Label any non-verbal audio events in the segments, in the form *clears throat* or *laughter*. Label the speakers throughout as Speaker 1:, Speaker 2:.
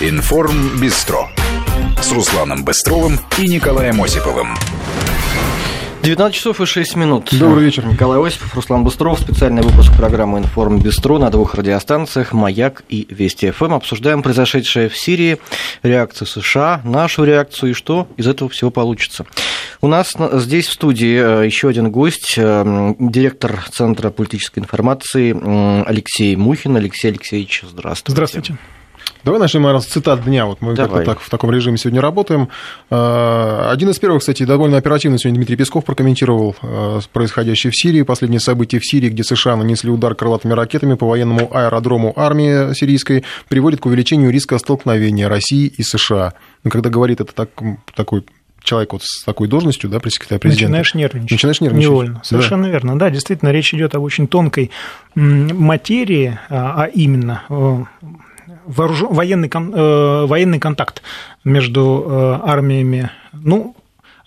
Speaker 1: Информ Бистро с Русланом Быстровым и Николаем Осиповым.
Speaker 2: 19 часов и 6 минут.
Speaker 3: Добрый вечер.
Speaker 2: Николай Осипов, Руслан Быстров. Специальный выпуск программы «Информ Бистро» на двух радиостанциях «Маяк» и «Вести ФМ». Обсуждаем произошедшее в Сирии, реакцию США, нашу реакцию и что из этого всего получится. У нас здесь в студии э, еще один гость, э, директор Центра политической информации Алексей Мухин. Алексей Алексеевич, здравствуйте.
Speaker 3: Здравствуйте. Давай начнем, наверное, с цитат дня. Вот мы как так, в таком режиме сегодня работаем. Э, один из первых, кстати, довольно оперативно сегодня Дмитрий Песков прокомментировал э, происходящее в Сирии, последние события в Сирии, где США нанесли удар крылатыми ракетами по военному аэродрому армии сирийской, приводит к увеличению риска столкновения России и США. Но когда говорит это так, такой человек вот с такой должностью, да, пресс-секретаря президента.
Speaker 4: Начинаешь нервничать.
Speaker 3: Начинаешь нервничать.
Speaker 4: Невольно. Совершенно да. верно. Да, действительно, речь идет об очень тонкой материи, а, а именно э, вооруж... военный, кон... э, военный контакт между э, армиями, ну,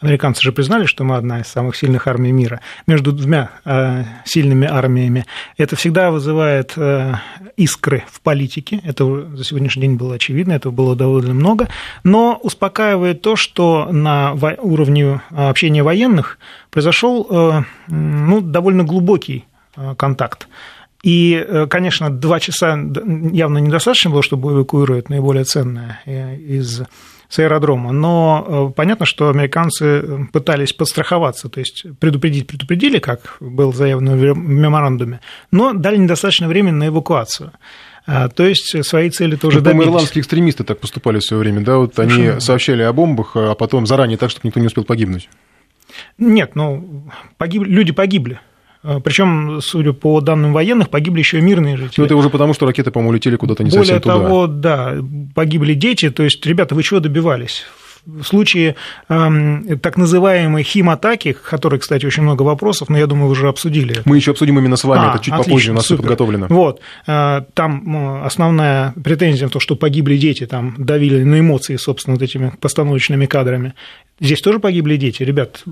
Speaker 4: американцы же признали, что мы одна из самых сильных армий мира, между двумя э, сильными армиями, это всегда вызывает э, искры в политике, это за сегодняшний день было очевидно, этого было довольно много, но успокаивает то, что на во... уровне общения военных произошел э, ну, довольно глубокий э, контакт. И, э, конечно, два часа явно недостаточно было, чтобы эвакуировать наиболее ценное э, из с аэродрома. Но э, понятно, что американцы пытались подстраховаться, то есть предупредить предупредили, как было заявлено в меморандуме, но дали недостаточно времени на эвакуацию. То есть свои цели тоже
Speaker 3: ну, добились. ирландские экстремисты так поступали в свое время, да? Вот они сообщали о бомбах, а потом заранее так, чтобы никто не успел погибнуть.
Speaker 4: Нет, ну, погиб... люди погибли. А, Причем, судя по данным военных, погибли еще и мирные жители.
Speaker 3: Ну, это уже потому, что ракеты, по-моему, летели куда-то не
Speaker 4: Более
Speaker 3: совсем
Speaker 4: туда. Более того, да, погибли дети. То есть, ребята, вы чего добивались? В случае э, так называемой химатаки, которой, кстати, очень много вопросов, но я думаю, вы уже обсудили.
Speaker 3: Мы еще обсудим именно с вами, а, это чуть отлично, попозже, у нас супер. все подготовлено.
Speaker 4: Вот, э, там основная претензия в том, что погибли дети, там давили на эмоции, собственно, вот этими постановочными кадрами. Здесь тоже погибли дети, ребят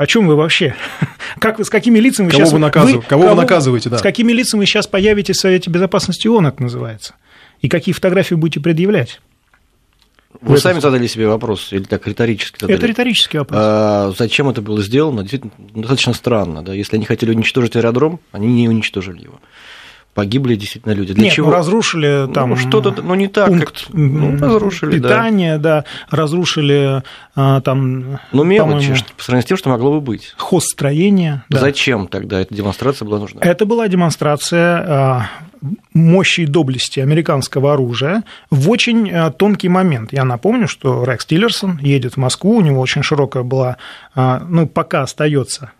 Speaker 4: о чем вы вообще? *laughs* Как вы, с какими лицами
Speaker 3: кого
Speaker 4: сейчас...
Speaker 3: Вы наказ... вы, кого, кого вы наказываете, да.
Speaker 4: С какими лицами вы сейчас появитесь в Совете Безопасности ООН, это называется? И какие фотографии будете предъявлять?
Speaker 2: Вы это... сами задали себе вопрос, или так риторически задали?
Speaker 4: Это риторический вопрос.
Speaker 2: А, зачем это было сделано? Действительно, достаточно странно. Да? Если они хотели уничтожить аэродром, они не уничтожили его погибли действительно люди.
Speaker 4: Для Нет, чего? Ну, разрушили ну, там
Speaker 2: ну, что-то, ну не так,
Speaker 4: пункт как, ну, разрушили, питание, да. да, разрушили а, там.
Speaker 2: Ну мелочи по сравнению с тем, что могло бы быть.
Speaker 4: Хозстроение.
Speaker 2: Да. Зачем тогда эта демонстрация была нужна?
Speaker 4: Это была демонстрация а, мощи и доблести американского оружия в очень а, тонкий момент. Я напомню, что Рекс Тиллерсон едет в Москву, у него очень широкая была, ну пока остается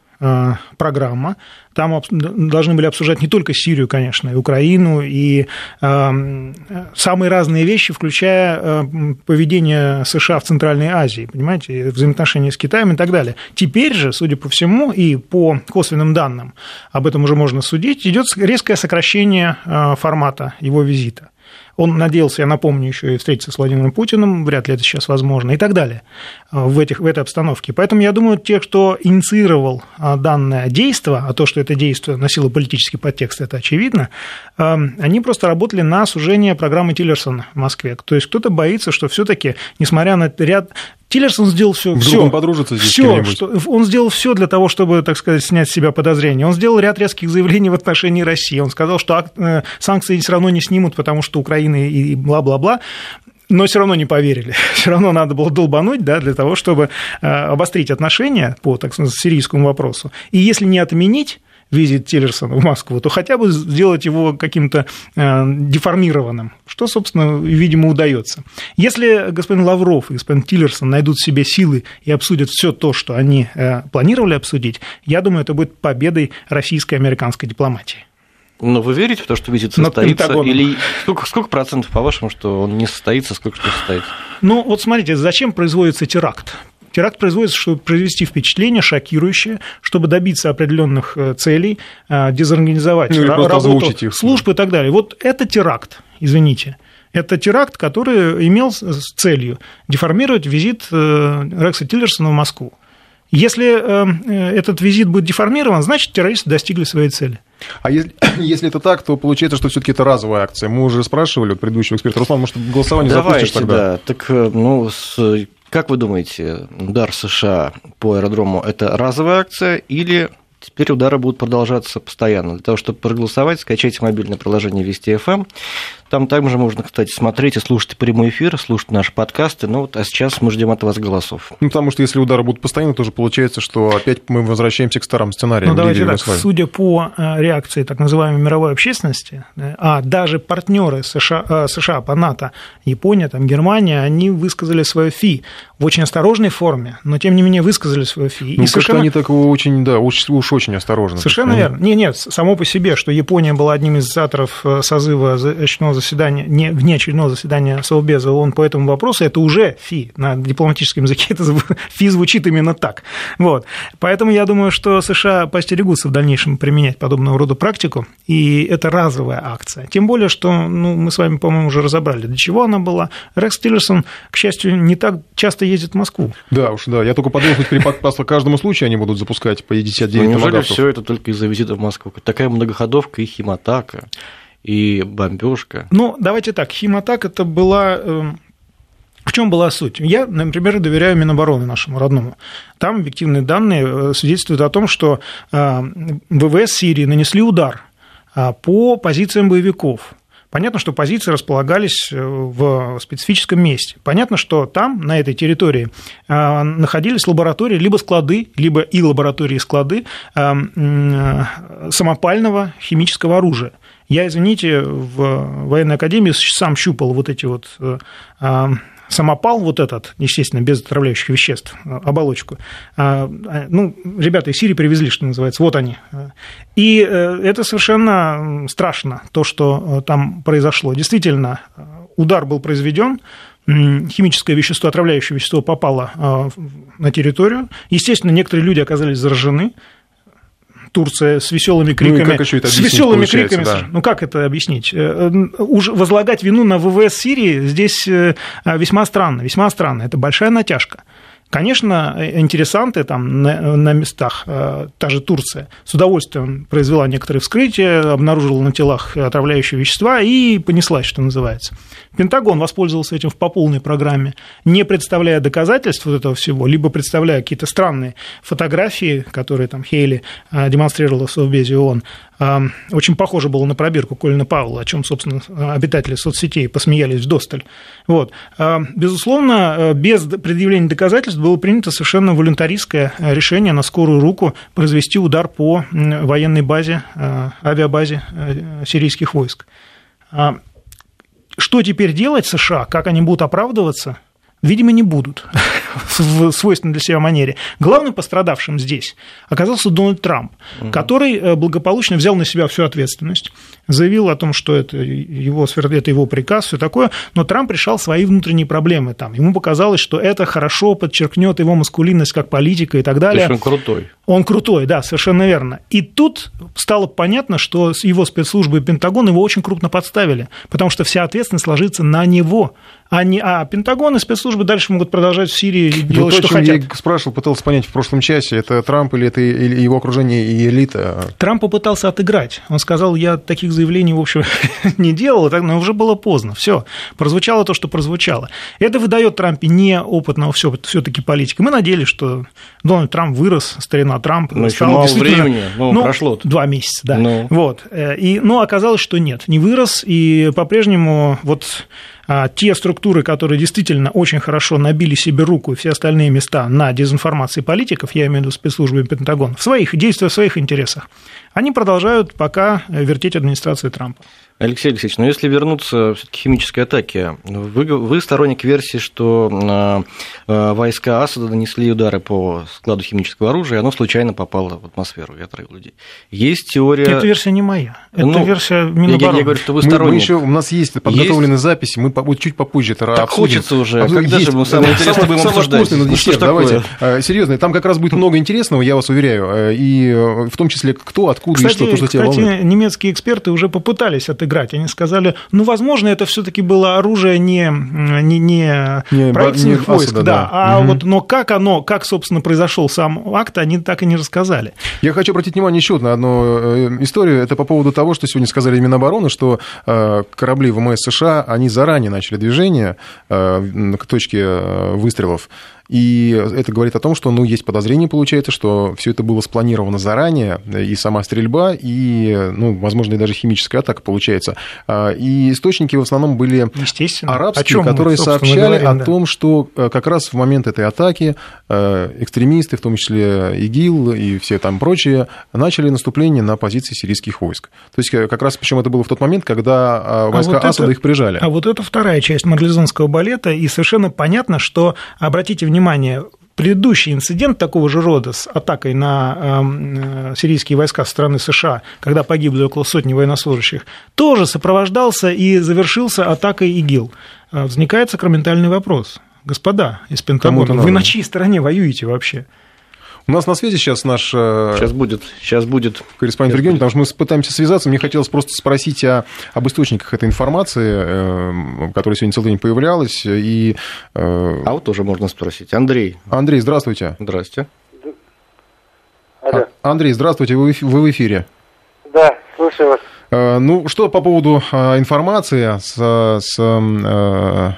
Speaker 4: программа. Там должны были обсуждать не только Сирию, конечно, и Украину, и э, самые разные вещи, включая э, поведение США в Центральной Азии, понимаете, взаимоотношения с Китаем и так далее. Теперь же, судя по всему, и по косвенным данным, об этом уже можно судить, идет резкое сокращение формата его визита. Он надеялся, я напомню, еще и встретиться с Владимиром Путиным, вряд ли это сейчас возможно, и так далее э, в, этих, в этой обстановке. Поэтому я думаю, те, кто инициировал э, данное действие, а то, что это действие носило политический подтекст, это очевидно, э, они просто работали на сужение программы Тиллерсона в Москве. То есть кто-то боится, что все-таки, несмотря на ряд Тиллерсон сделал все.
Speaker 3: Вдруг
Speaker 4: все,
Speaker 3: он подружится здесь
Speaker 4: все, что, Он сделал все для того, чтобы, так сказать, снять с себя подозрения. Он сделал ряд резких заявлений в отношении России. Он сказал, что э, санкции все равно не снимут, потому что Украина и бла-бла-бла но все равно не поверили. *laughs* Все равно надо было долбануть да, для того, чтобы э, обострить отношения по так сказать, сирийскому вопросу. И если не отменить визит Тиллерсона в Москву, то хотя бы сделать его каким-то э, деформированным, что, собственно, видимо, удается. Если господин Лавров и господин Тиллерсон найдут в себе силы и обсудят все то, что они э, планировали обсудить, я думаю, это будет победой российской и американской дипломатии.
Speaker 2: Но вы верите в то, что визит состоится? Или сколько, сколько процентов, по-вашему, что он не состоится, сколько что состоится?
Speaker 4: Ну, вот смотрите, зачем производится теракт? Теракт производится, чтобы произвести впечатление шокирующее, чтобы добиться определенных э, целей, э, дезорганизовать ну, работу их. служб и так далее. Вот это теракт, извините. Это теракт, который имел с целью деформировать визит э, Рекса Тиллерсона в Москву. Если этот визит будет деформирован, значит, террористы достигли своей цели.
Speaker 3: А если, *coughs* если это так, то получается, что все-таки это разовая акция. Мы уже спрашивали у предыдущего эксперта. Руслан, может, голосование
Speaker 2: Давайте,
Speaker 3: запустишь тогда?
Speaker 2: Да. Так, э, ну, с, как вы думаете, удар США по аэродрому – это разовая акция или Теперь удары будут продолжаться постоянно. Для того, чтобы проголосовать, скачайте мобильное приложение Вести ФМ. Там также можно, кстати, смотреть и слушать прямой эфир, слушать наши подкасты. Ну вот, а сейчас мы ждем от вас голосов.
Speaker 3: Ну, потому что если удары будут постоянно, тоже получается, что опять мы возвращаемся к старым сценариям.
Speaker 4: Ну, давайте так, судя по э, реакции так называемой мировой общественности, а даже партнеры США, э, США по НАТО, Япония, там, Германия, они высказали свое фи в очень осторожной форме, но тем не менее высказали свое фи.
Speaker 3: Ну, и совершенно... они так очень, да, уж, уж очень осторожно.
Speaker 4: Совершенно верно. Нет, нет, само по себе, что Япония была одним из инициаторов э, созыва очного заседания, не, вне очередного заседания Совбеза ООН по этому вопросу, это уже ФИ. На дипломатическом языке это *laughs* ФИ звучит именно так. Вот. Поэтому я думаю, что США постерегутся в дальнейшем применять подобного рода практику, и это разовая акция. Тем более, что ну, мы с вами, по-моему, уже разобрали, для чего она была. Рекс Тиллерсон, к счастью, не так часто ездит в Москву.
Speaker 3: Да уж, да. Я только подумал, что при каждому случаю они будут запускать по 59
Speaker 2: ну, Неужели все это только из-за визита в Москву? Такая многоходовка и химатака и бомбежка.
Speaker 4: Ну, давайте так, химатак это была эм, в чем была суть? Я, например, доверяю Минобороны нашему родному. Там объективные данные э, свидетельствуют о том, что э, ВВС Сирии нанесли удар э, по позициям боевиков. Понятно, что позиции располагались в специфическом месте. Понятно, что там, на этой территории, находились лаборатории, либо склады, либо и лаборатории, и склады самопального химического оружия. Я, извините, в военной академии сам щупал вот эти вот э, а, самопал вот этот, естественно, без отравляющих веществ, э, оболочку. А, а, ну, ребята из Сирии привезли, что называется, вот они. И э, это совершенно страшно, то, что там произошло. Действительно, удар был произведен, химическое вещество, отравляющее вещество попало на территорию. Естественно, некоторые люди оказались заражены, Турция с веселыми криками. Ну, как
Speaker 3: еще это
Speaker 4: с веселыми криками. Да. Ну как это объяснить? Э, уж возлагать вину на ВВС Сирии здесь э, весьма странно, весьма странно. Это большая натяжка. Конечно, интересанты там на, на местах, э, та же Турция, с удовольствием произвела некоторые вскрытия, обнаружила на телах отравляющие вещества и понеслась, что называется. Пентагон воспользовался этим в по полной программе, не представляя доказательств вот этого всего, либо представляя какие-то странные фотографии, которые там Хейли э, демонстрировала в Совбезе ООН, очень похоже было на пробирку Колина Пауэлла, о чем, собственно, обитатели соцсетей посмеялись в досталь. Вот. Безусловно, э, без предъявления доказательств было принято совершенно волюнтаристское решение на скорую руку произвести удар по военной базе, авиабазе сирийских войск. Что теперь делать США? Как они будут оправдываться? Видимо, не будут *laughs* в свойственной для себя манере. Главным пострадавшим здесь оказался Дональд Трамп, угу. который э, благополучно взял на себя всю ответственность, заявил о том, что это его, это его приказ, все такое, но Трамп решал свои внутренние проблемы там. Ему показалось, что это хорошо подчеркнет его маскулинность как политика и так далее.
Speaker 2: То есть он крутой.
Speaker 4: Он крутой, да, совершенно верно. И тут стало понятно, что его спецслужбы и Пентагон его очень крупно подставили, потому что вся ответственность ложится на него а, не, а Пентагон и спецслужбы дальше могут продолжать в Сирии делать,
Speaker 3: то,
Speaker 4: что хотят.
Speaker 3: Я спрашивал, пытался понять в прошлом часе, это Трамп или это или его окружение и элита?
Speaker 4: Трамп попытался отыграть. Он сказал, я таких заявлений, в общем, *laughs* не делал, но уже было поздно. Все, прозвучало то, что прозвучало. Это выдает Трампе неопытного все-таки политика. Мы надеялись, что Дональд Трамп вырос, старина Трамп.
Speaker 2: Ну, стал мало времени, ну, ну, прошло. -то.
Speaker 4: Два месяца, да. Ну. Вот. Э, и, но оказалось, что нет, не вырос, и по-прежнему вот те структуры, которые действительно очень хорошо набили себе руку и все остальные места на дезинформации политиков, я имею в виду спецслужбы Пентагон, в своих действиях, в своих интересах, они продолжают пока вертеть администрацию Трампа.
Speaker 2: Алексей Алексеевич, но если вернуться все-таки к химической атаке, вы, вы сторонник версии, что э, войска Асада нанесли удары по складу химического оружия, и оно случайно попало в атмосферу и отравило людей. Есть теория...
Speaker 4: Эта версия не моя. Это ну, версия Минобороны.
Speaker 2: Я, я, говорю, что вы сторонник. Мы, мы
Speaker 3: еще, у нас есть подготовленные есть... записи, мы чуть попозже это
Speaker 2: так обсудим. хочется уже. Обсудим. Когда есть. же мы самое интересное будем обсуждать?
Speaker 3: Ну, что давайте. Такое? Серьезно, там как раз будет много интересного, я вас уверяю, и э, в том числе кто, откуда
Speaker 4: кстати,
Speaker 3: и что, то, что
Speaker 4: кстати, тебя волнует. немецкие эксперты уже попытались отыграть сыграть. Они сказали, ну, возможно, это все-таки было оружие не, не, не, не правительственных не войск, да, да. а угу. вот, но как оно, как, собственно, произошел сам акт, они так и не рассказали.
Speaker 3: Я хочу обратить внимание еще на одну э, историю. Это по поводу того, что сегодня сказали именно обороны, что э, корабли ВМС США, они заранее начали движение э, к точке выстрелов. И это говорит о том, что ну, есть подозрение, получается, что все это было спланировано заранее, и сама стрельба, и, ну, возможно, и даже химическая атака получается. А, и источники в основном были арабские, которые мы, сообщали говорим, о да. том, что э, как раз в момент этой атаки э, экстремисты, в том числе ИГИЛ и все там прочие, начали наступление на позиции сирийских войск. То есть э, как раз, причем это было в тот момент, когда войска а вот Асада это, их прижали.
Speaker 4: А вот это вторая часть марлезонского балета, и совершенно понятно, что, обратите внимание, внимание, предыдущий инцидент такого же рода с атакой на эм, э, сирийские войска со стороны США, когда погибли около сотни военнослужащих, тоже сопровождался и завершился атакой ИГИЛ. Э, возникает сакраментальный вопрос. Господа из Пентагона, вы на чьей стороне воюете вообще?
Speaker 3: У нас на связи сейчас наш...
Speaker 2: Э, сейчас будет, сейчас будет.
Speaker 3: Корреспондент в регионе, потому что мы пытаемся связаться. Мне хотелось просто спросить о, об источниках этой информации, э, которая сегодня целый день появлялась. И...
Speaker 2: Э, а вот тоже можно спросить. Андрей.
Speaker 3: Андрей, здравствуйте.
Speaker 2: Здравствуйте.
Speaker 3: Алло. А, Андрей, здравствуйте, вы в эфире.
Speaker 5: Да, слушаю вас.
Speaker 3: Э, ну, что по поводу э, информации с, с э,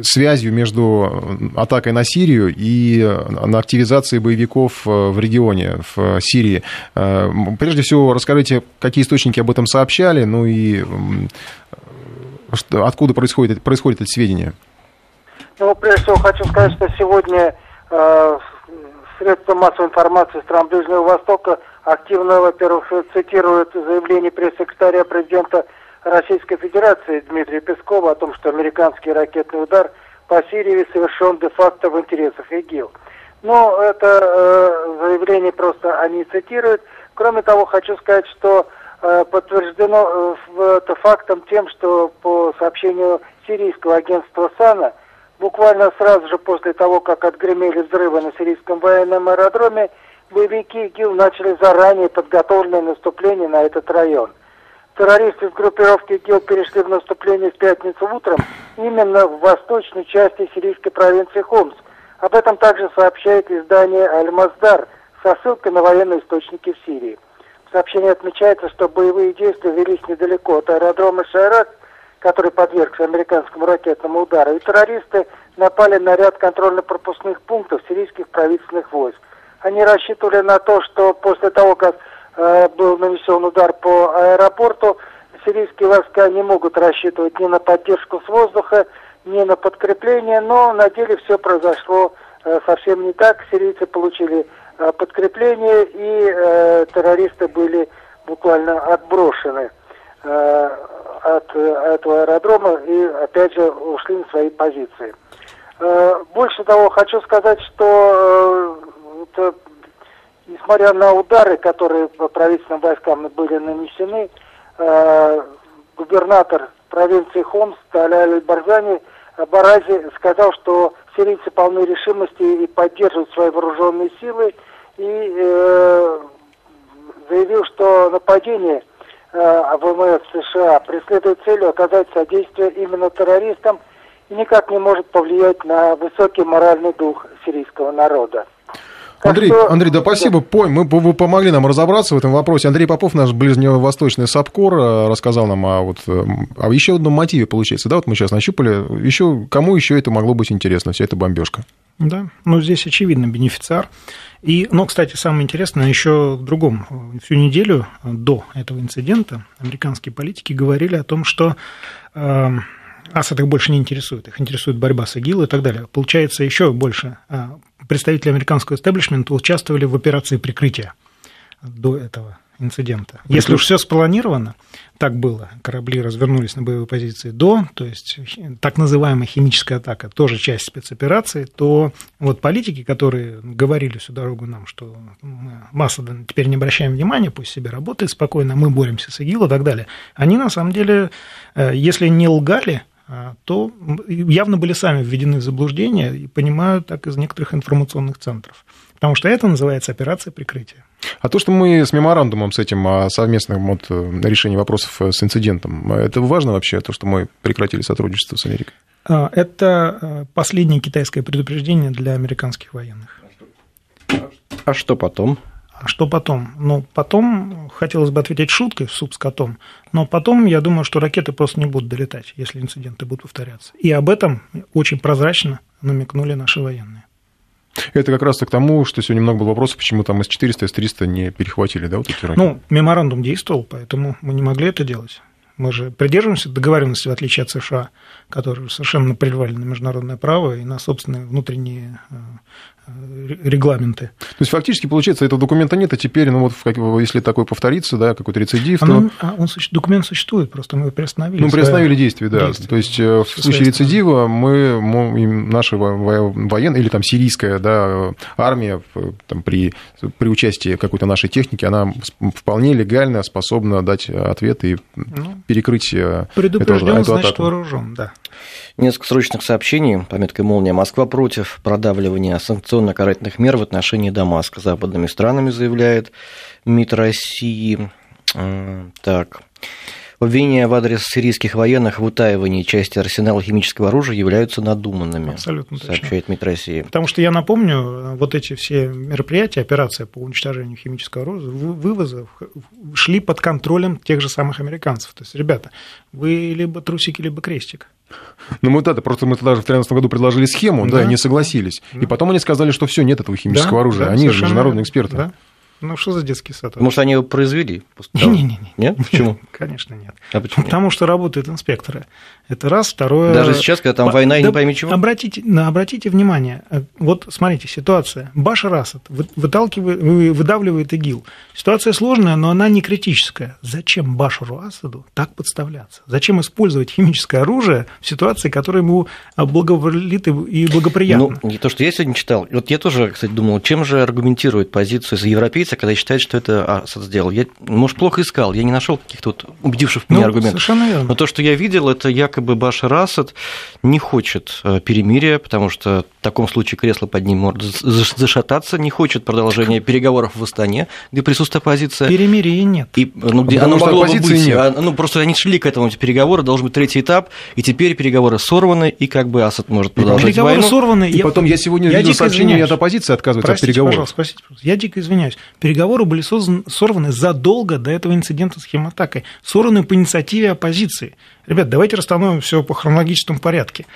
Speaker 3: связью между атакой на Сирию и на активизацией боевиков в регионе, в Сирии. Прежде всего, расскажите, какие источники об этом сообщали, ну и откуда происходит, происходит это сведения?
Speaker 5: Ну, прежде всего, хочу сказать, что сегодня э, средства массовой информации стран Ближнего Востока – активно, во-первых, цитирует заявление пресс-секретаря президента Российской Федерации Дмитрия Пескова о том, что американский ракетный удар по Сирии совершен де-факто в интересах ИГИЛ. Но это э, заявление просто они цитируют. Кроме того, хочу сказать, что э, подтверждено э, это фактом тем, что по сообщению сирийского агентства САНА, буквально сразу же после того, как отгремели взрывы на сирийском военном аэродроме, боевики ИГИЛ начали заранее подготовленное наступление на этот район. Террористы из группировки ИГИЛ перешли в наступление в пятницу утром именно в восточной части сирийской провинции Хомс. Об этом также сообщает издание «Аль-Маздар» со ссылкой на военные источники в Сирии. В сообщении отмечается, что боевые действия велись недалеко от аэродрома Шайрат, который подвергся американскому ракетному удару, и террористы напали на ряд контрольно-пропускных пунктов сирийских правительственных войск. Они рассчитывали на то, что после того, как э, был нанесен удар по аэропорту, сирийские войска не могут рассчитывать ни на поддержку с воздуха, ни на подкрепление, но на деле все произошло э, совсем не так. Сирийцы получили э, подкрепление, и э, террористы были буквально отброшены э, от этого аэродрома и опять же ушли на свои позиции. Э, больше того, хочу сказать, что э, вот, несмотря на удары, которые по правительственным войскам были нанесены, э, губернатор провинции Хомс Таляль Барзани Барази сказал, что сирийцы полны решимости и поддерживают свои вооруженные силы, и э, заявил, что нападение э, ВМС США преследует целью оказать содействие именно террористам и никак не может повлиять на высокий моральный дух сирийского народа.
Speaker 3: Андрей, что... Андрей, да спасибо, да. мы, вы помогли нам разобраться в этом вопросе. Андрей Попов, наш ближневосточный САПКОР, э, рассказал нам о, вот, э, о еще одном мотиве, получается. Да, вот мы сейчас нащупали. Еще, кому еще это могло быть интересно, вся эта бомбежка?
Speaker 4: Да, ну здесь очевидно бенефициар. И, ну, кстати, самое интересное еще в другом. Всю неделю до этого инцидента американские политики говорили о том, что э, Асад их больше не интересует, их интересует борьба с ИГИЛ и так далее. Получается, еще больше представители американского истеблишмента участвовали в операции прикрытия до этого инцидента. Если уж все спланировано, так было, корабли развернулись на боевые позиции до, то есть так называемая химическая атака, тоже часть спецоперации, то вот политики, которые говорили всю дорогу нам, что масса теперь не обращаем внимания, пусть себе работает спокойно, мы боремся с ИГИЛ и так далее, они на самом деле, э, если не лгали, то явно были сами введены в заблуждение и понимают так из некоторых информационных центров. Потому что это называется операция прикрытия.
Speaker 3: А то, что мы с меморандумом, с этим о совместном вот, э, решении вопросов э, с инцидентом, это важно вообще, то, что мы прекратили сотрудничество с Америкой?
Speaker 4: А, это э, последнее китайское предупреждение для американских военных.
Speaker 2: А что потом?
Speaker 4: А что потом? Ну, потом хотелось бы ответить шуткой в суп с котом, но потом я думаю, что ракеты просто не будут долетать, если инциденты будут повторяться. И об этом очень прозрачно намекнули наши военные.
Speaker 3: Это как раз к тому, что сегодня много было вопросов, почему там С-400, С-300 не перехватили, да, вот эти ракеты?
Speaker 4: Ну, меморандум действовал, поэтому мы не могли это делать. Мы же придерживаемся договоренности, в отличие от США, которые совершенно наплевали на международное право и на собственные внутренние э, регламенты.
Speaker 3: То есть фактически получается этого документа нет, а теперь, ну вот если такой повторится, да, какой-то рецидив,
Speaker 4: Оно, то... А он, документ существует, просто мы его приостановили.
Speaker 3: Ну, приостановили действие, да. Действие. То есть э, в случае рецидива мы, мы наши военные, или там сирийская да, армия там, при, при участии какой-то нашей техники, она вполне легально способна дать ответ и ну, перекрыть э,
Speaker 4: Предупрежден, значит вооружен, да.
Speaker 2: Несколько срочных сообщений. Пометкой «Молния». Москва против продавливания санкционно-карательных мер в отношении Дамаска. Западными странами, заявляет МИД России. Так. Обвинения в адрес сирийских военных в утаивании части арсенала химического оружия являются надуманными,
Speaker 4: Абсолютно
Speaker 2: сообщает точно. МИД России.
Speaker 4: Потому что я напомню, вот эти все мероприятия, операция по уничтожению химического оружия, вывоза шли под контролем тех же самых американцев. То есть, ребята, вы либо трусики, либо крестик.
Speaker 3: Ну, мы это просто мы тогда же в 2013 году предложили схему, да, да и не согласились. Да. И потом они сказали, что все, нет этого химического да, оружия. Да, они же международные эксперты. Да.
Speaker 4: Ну, что за детский сад?
Speaker 2: Что они его произвели. *laughs*
Speaker 4: Не-не-не.
Speaker 2: Нет? Почему? *laughs*
Speaker 4: Конечно, нет. А почему? Потому что работают инспекторы. Это раз. Второе...
Speaker 2: Даже сейчас, когда там война и не пойми чего?
Speaker 4: Обратите, обратите внимание. Э, вот смотрите, ситуация. Башар Асад выталкивает, выдавливает ИГИЛ. Ситуация сложная, но она не критическая. Зачем Башару Асаду так подставляться? Зачем использовать химическое оружие в ситуации, которая ему благоволит и благоприятна?
Speaker 2: Ну, не то, что я сегодня читал. Вот я тоже, кстати, думал, чем же аргументирует позицию позиция, когда считает, что это Асад сделал. Я, может, плохо искал, я не нашел каких-то вот убедивших меня ну, аргументов.
Speaker 4: Совершенно верно.
Speaker 2: Но то, что я видел, это якобы Башар Асад не хочет э, перемирия, потому что в таком случае кресло под ним может зашататься, не хочет продолжения переговоров в Астане, где присутствует оппозиция.
Speaker 4: Перемирия нет.
Speaker 2: И, ну, где оно могло бы быть. Нет. А, ну, просто они шли к этому, эти переговоры, должен быть третий этап, и теперь переговоры сорваны, и как бы Асад может продолжать
Speaker 4: переговоры
Speaker 2: войну.
Speaker 4: сорваны.
Speaker 3: И я... потом я сегодня я видел сообщение от оппозиции отказывается
Speaker 4: простите,
Speaker 3: от переговоров.
Speaker 4: Пожалуйста, простите, пожалуйста. Я дико извиняюсь. Переговоры были создан, сорваны задолго до этого инцидента с химатакой. Сорваны по инициативе оппозиции. Ребят, давайте расстановим все по хронологическому порядке.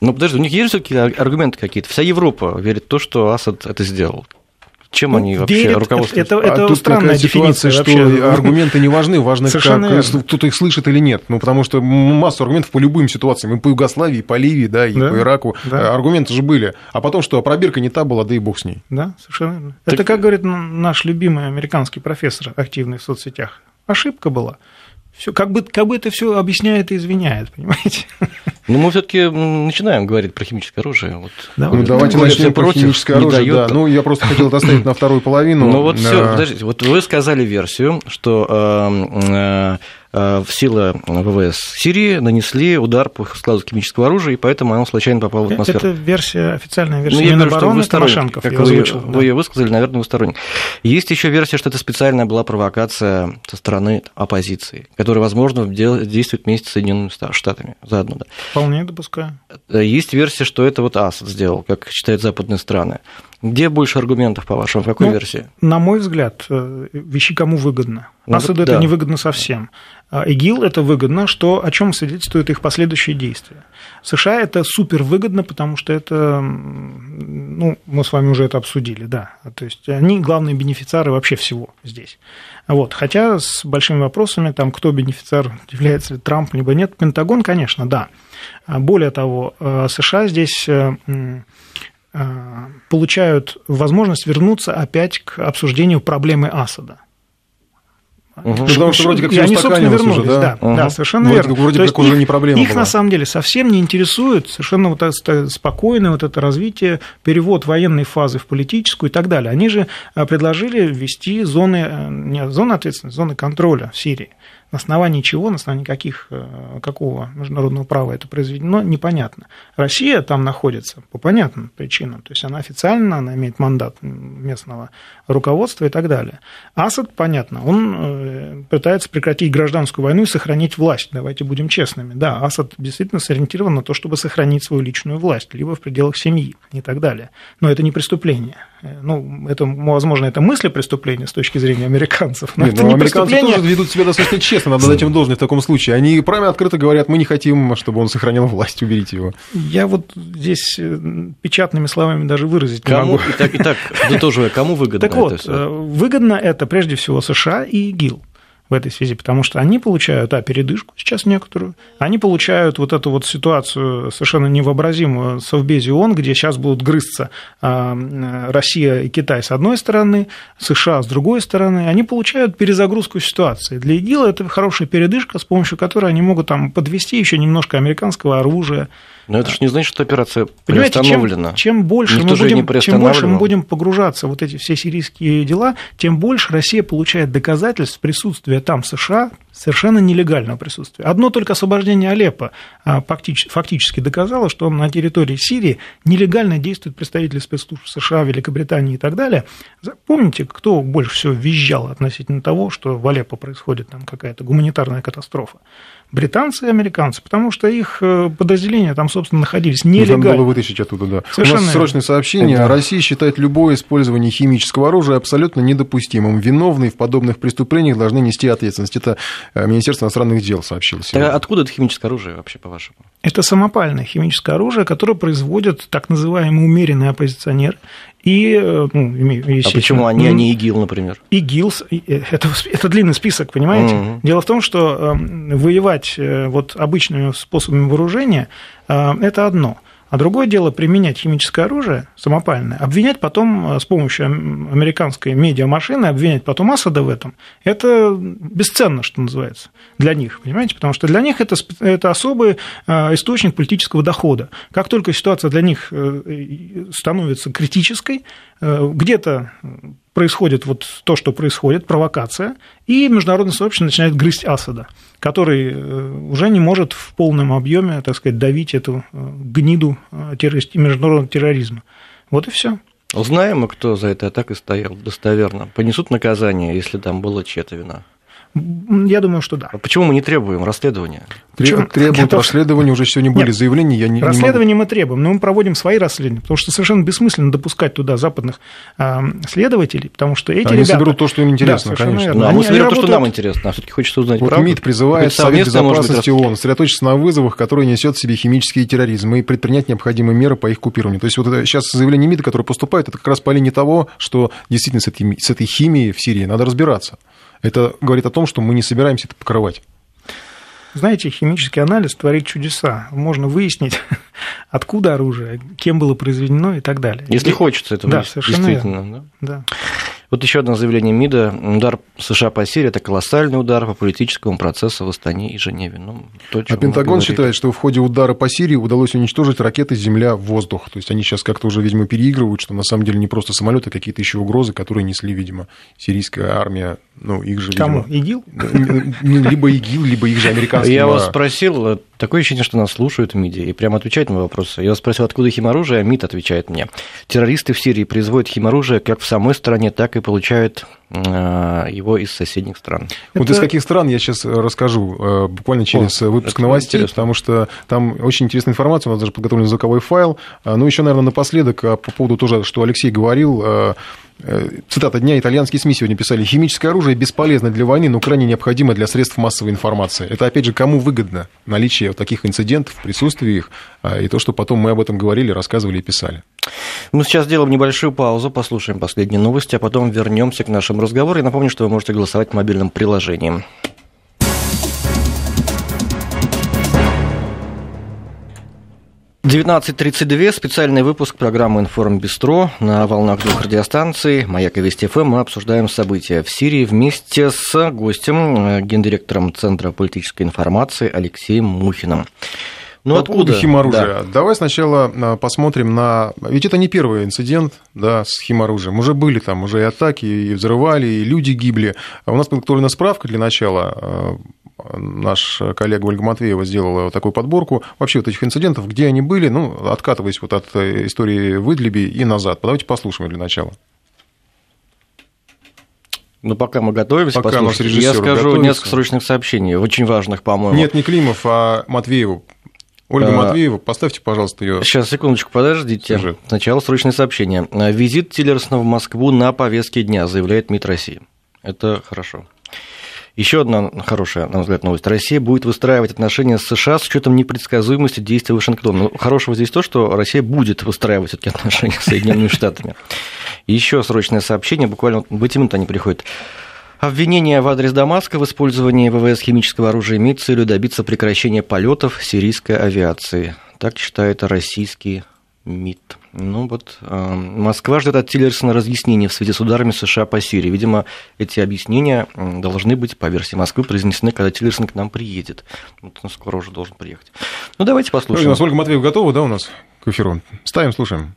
Speaker 2: Ну, подожди, у них есть все-таки аргументы какие-то? Вся Европа верит в то, что Асад это сделал. Чем ну, они вообще верят, руководствуются?
Speaker 4: Это, это а тут странная ситуация,
Speaker 3: что вообще. аргументы не важны, важно, как кто-то их слышит или нет. Ну, потому что массу аргументов по любым ситуациям, и по Югославии, и по Ливии, да, и да, по Ираку. Да. Аргументы же были. А потом что, пробирка не та была, да и бог с ней.
Speaker 4: Да, совершенно верно. Так... Это, как говорит наш любимый американский профессор, активный в соцсетях. Ошибка была. Все, как, бы, как бы это все объясняет и извиняет, *laughs* понимаете?
Speaker 2: Ну, мы все-таки начинаем говорить про химическое оружие. Вот.
Speaker 3: Давай. Ну, давайте начнем про химическое оружие. Дает... Да. Ну, я просто хотел это оставить на вторую половину.
Speaker 2: Ну, вот все, подождите, вот вы сказали версию, что э, э, Э, силы ВВС Сирии нанесли удар по складу химического оружия, и поэтому оно случайно попало в атмосферу.
Speaker 4: Это версия, официальная версия ну, Минобороны Тимошенко.
Speaker 2: Как вы, да. вы ее высказали, наверное, вы сторонник. Есть еще версия, что это специальная была провокация со стороны оппозиции, которая, возможно, действует вместе с Соединенными Штатами заодно. Да.
Speaker 4: Вполне допускаю.
Speaker 2: Э, есть версия, что это вот Асад сделал, как считают западные страны. Где больше аргументов, по-вашему, в какой ну, версии?
Speaker 4: На мой взгляд, э, вещи кому выгодно. Ну, Асаду да. это невыгодно совсем. А ИГИЛ это выгодно, что, о чем свидетельствуют их последующие действия. США это супер выгодно, потому что это, ну, мы с вами уже это обсудили, да. То есть они главные бенефициары вообще всего здесь. Вот. Хотя с большими вопросами, там, кто бенефициар, *laughs* является ли Трамп, либо нет, Пентагон, конечно, да. Более того, э, США здесь Э, получают возможность вернуться опять к обсуждению проблемы Асада.
Speaker 3: Угу. Потому что вроде как все они, собственно,
Speaker 4: вернулись, уже, да? Да, угу. да, совершенно
Speaker 3: вроде,
Speaker 4: верно.
Speaker 3: Вроде как уже
Speaker 4: их,
Speaker 3: не проблема
Speaker 4: Их
Speaker 3: была.
Speaker 4: на самом деле совсем не интересует совершенно вот это спокойное вот это развитие, перевод военной фазы в политическую и так далее. Они же э, предложили ввести зоны, э, не зоны ответственности, зоны контроля в Сирии. На основании чего, на основании каких, э, какого международного права это произведено, непонятно. Россия там находится по понятным причинам. То есть она официально, она имеет мандат местного руководства и так далее. Асад, понятно, он э, пытается прекратить гражданскую войну и сохранить власть. Давайте будем честными. Да, Асад действительно сориентирован на то, чтобы сохранить свою личную власть, либо в пределах семьи и так далее. Но это не преступление. Э, ну, это, возможно, это мысли преступления с точки зрения американцев.
Speaker 3: Но Нет, это ну, не американцы преступление. тоже ведут себя достаточно честно, надо дать им должное в таком случае. Они прямо открыто говорят, мы не хотим, чтобы он сохранял власть, уберите его.
Speaker 4: Я вот здесь э, печатными словами даже выразить
Speaker 2: кому,
Speaker 4: не могу.
Speaker 2: Итак, итак, *laughs* тоже кому выгодно
Speaker 4: Так вот, э, выгодно это прежде всего США и ИГИЛ в этой связи, потому что они получают, а, передышку сейчас некоторую, они получают вот эту вот ситуацию совершенно невообразимую Совбезе ООН, где сейчас будут грызться а, Россия и Китай с одной стороны, США с другой стороны, они получают перезагрузку ситуации. Для ИГИЛа это хорошая передышка, с помощью которой они могут там подвести еще немножко американского оружия,
Speaker 2: но это же не значит, что операция Понимаете,
Speaker 4: приостановлена. Чем, чем, больше мы будем, чем больше мы будем погружаться в вот эти все сирийские дела, тем больше Россия получает доказательств присутствия там США, совершенно нелегального присутствия. Одно только освобождение Алеппо а, фактически доказало, что на территории Сирии нелегально действуют представители спецслужб США, Великобритании и так далее. Помните, кто больше всего визжал относительно того, что в Алеппо происходит там какая-то гуманитарная катастрофа? британцы и американцы, потому что их э, подразделения там, собственно, находились нелегально. Нужно
Speaker 3: было вытащить оттуда, да. Совершенно У нас срочное сообщение. Это... Россия считает любое использование химического оружия абсолютно недопустимым. Виновные в подобных преступлениях должны нести ответственность. Это Министерство иностранных дел сообщило сегодня.
Speaker 2: А откуда это химическое оружие вообще, по-вашему?
Speaker 4: Это самопальное химическое оружие, которое производят так называемые умеренные оппозиционеры. И, э,
Speaker 2: ну, а почему они, а не ИГИЛ, например?
Speaker 4: ИГИЛ, это, это длинный список, понимаете? Угу. Дело в том, что эм, воевать э, вот обычными способами вооружения э, – это одно – а другое дело применять химическое оружие самопальное, обвинять потом э, с помощью американской медиамашины, обвинять потом Асада в этом, это бесценно, что называется, для них, понимаете? Потому что для них это, это особый э, источник политического дохода. Как только ситуация для них э, становится критической, где-то происходит вот то, что происходит, провокация, и международное сообщество начинает грызть Асада, который э, уже не может в полном объеме, так сказать, давить эту э, гниду э, международного терроризма. Вот и все.
Speaker 2: Узнаем мы, кто за это атакой стоял достоверно. Понесут наказание, если там была чья-то вина.
Speaker 4: Я думаю, что да.
Speaker 2: А почему мы не требуем расследования?
Speaker 3: Требуют Нет, расследования, уже сегодня были Нет, заявления, я не
Speaker 4: Расследования мы требуем, но мы проводим свои расследования, потому что совершенно бессмысленно допускать туда западных э, следователей, потому что эти
Speaker 3: Они
Speaker 4: ребята...
Speaker 3: соберут то, что им интересно, да, конечно.
Speaker 2: Верно. Ну, а мы соберем работают... то, что нам интересно, а все таки хочется узнать
Speaker 3: вот
Speaker 2: правду.
Speaker 3: МИД призывает Совет Безопасности ООН сосредоточиться на вызовах, которые несет в себе химический терроризм, и предпринять необходимые меры по их купированию. То есть вот это сейчас заявление МИДа, которое поступает, это как раз по линии того, что действительно с этой, с этой химией в Сирии надо разбираться. Это говорит о том, что мы не собираемся это покрывать.
Speaker 4: Знаете, химический анализ творит чудеса. Можно выяснить, *laughs* откуда оружие, кем было произведено и так далее.
Speaker 2: Если и... хочется это да, совершенно действительно. Верно. Да? Да. Вот еще одно заявление МИДа. Удар США по Сирии – это колоссальный удар по политическому процессу в Астане и Женеве. Ну,
Speaker 3: то, а Пентагон считает, что в ходе удара по Сирии удалось уничтожить ракеты Земля-воздух. То есть они сейчас как-то уже, видимо, переигрывают, что на самом деле не просто самолеты, а какие-то еще угрозы, которые несли, видимо, сирийская армия. Ну, их же,
Speaker 4: Кому? Видимо, ИГИЛ?
Speaker 3: Либо ИГИЛ, либо их же американские.
Speaker 2: Я вас спросил, такое ощущение, что нас слушают в МИДе и прямо отвечают на вопросы. Я вас спросил, откуда химоружие, а МИД отвечает мне. Террористы в Сирии производят химоружие как в самой стране, так и получают э, его из соседних стран.
Speaker 3: Вот Это... из каких стран я сейчас расскажу э, буквально через О, выпуск новостей, интересно. потому что там очень интересная информация, у нас даже подготовлен звуковой файл. А, ну, еще, наверное, напоследок а, по поводу тоже, что Алексей говорил, э, Э, цитата дня, итальянские СМИ сегодня писали, химическое оружие бесполезно для войны, но крайне необходимо для средств массовой информации. Это, опять же, кому выгодно наличие таких инцидентов, присутствие их, а, и то, что потом мы об этом говорили, рассказывали и писали.
Speaker 2: Мы сейчас сделаем небольшую паузу, послушаем последние новости, а потом вернемся к нашему разговору. И напомню, что вы можете голосовать в мобильном 19.32, специальный выпуск программы «Информ Бистро» на волнах двух радиостанций «Маяк» и «Вести ФМ». Мы обсуждаем события в Сирии вместе с гостем, э, гендиректором Центра политической информации Алексеем Мухиным.
Speaker 3: Ну, По откуда? поводу химоружия. Да. Давай сначала а, посмотрим на... Ведь это не первый инцидент да, с химоружием. Уже были там уже и атаки, и взрывали, и люди гибли. А у нас подготовлена справка для начала. А, наш коллега Ольга Матвеева сделала такую подборку вообще вот этих инцидентов, где они были, ну, откатываясь вот от истории в Идлибе и назад. Давайте послушаем для начала.
Speaker 2: Ну, пока мы готовимся, пока я скажу готовится. несколько срочных сообщений, очень важных, по-моему.
Speaker 3: Нет, не Климов, а Матвееву. Ольга а, Матвеева, поставьте, пожалуйста, ее.
Speaker 2: Сейчас, секундочку, подождите. Сюжет. Сначала срочное сообщение. Визит Тиллерсона в Москву на повестке дня, заявляет МИД России. Это хорошо. Еще одна хорошая, на мой взгляд, новость. Россия будет выстраивать отношения с США с учетом непредсказуемости действий Вашингтона. Но хорошего здесь то, что Россия будет выстраивать все-таки отношения с Соединенными Штатами. Еще срочное сообщение, буквально в эти минуты они приходят. Обвинение в адрес Дамаска в использовании ВВС химического оружия имеет целью добиться прекращения полетов сирийской авиации. Так считает российский МИД. Ну вот, э, Москва ждет от Тиллерсона разъяснений в связи с ударами США по Сирии. Видимо, эти объяснения должны быть, по версии Москвы, произнесены, когда Тиллерсон к нам приедет. Вот он скоро уже должен приехать. Ну, давайте послушаем.
Speaker 3: Ольга Матвеев готова, да, у нас к эфиру? Ставим, слушаем.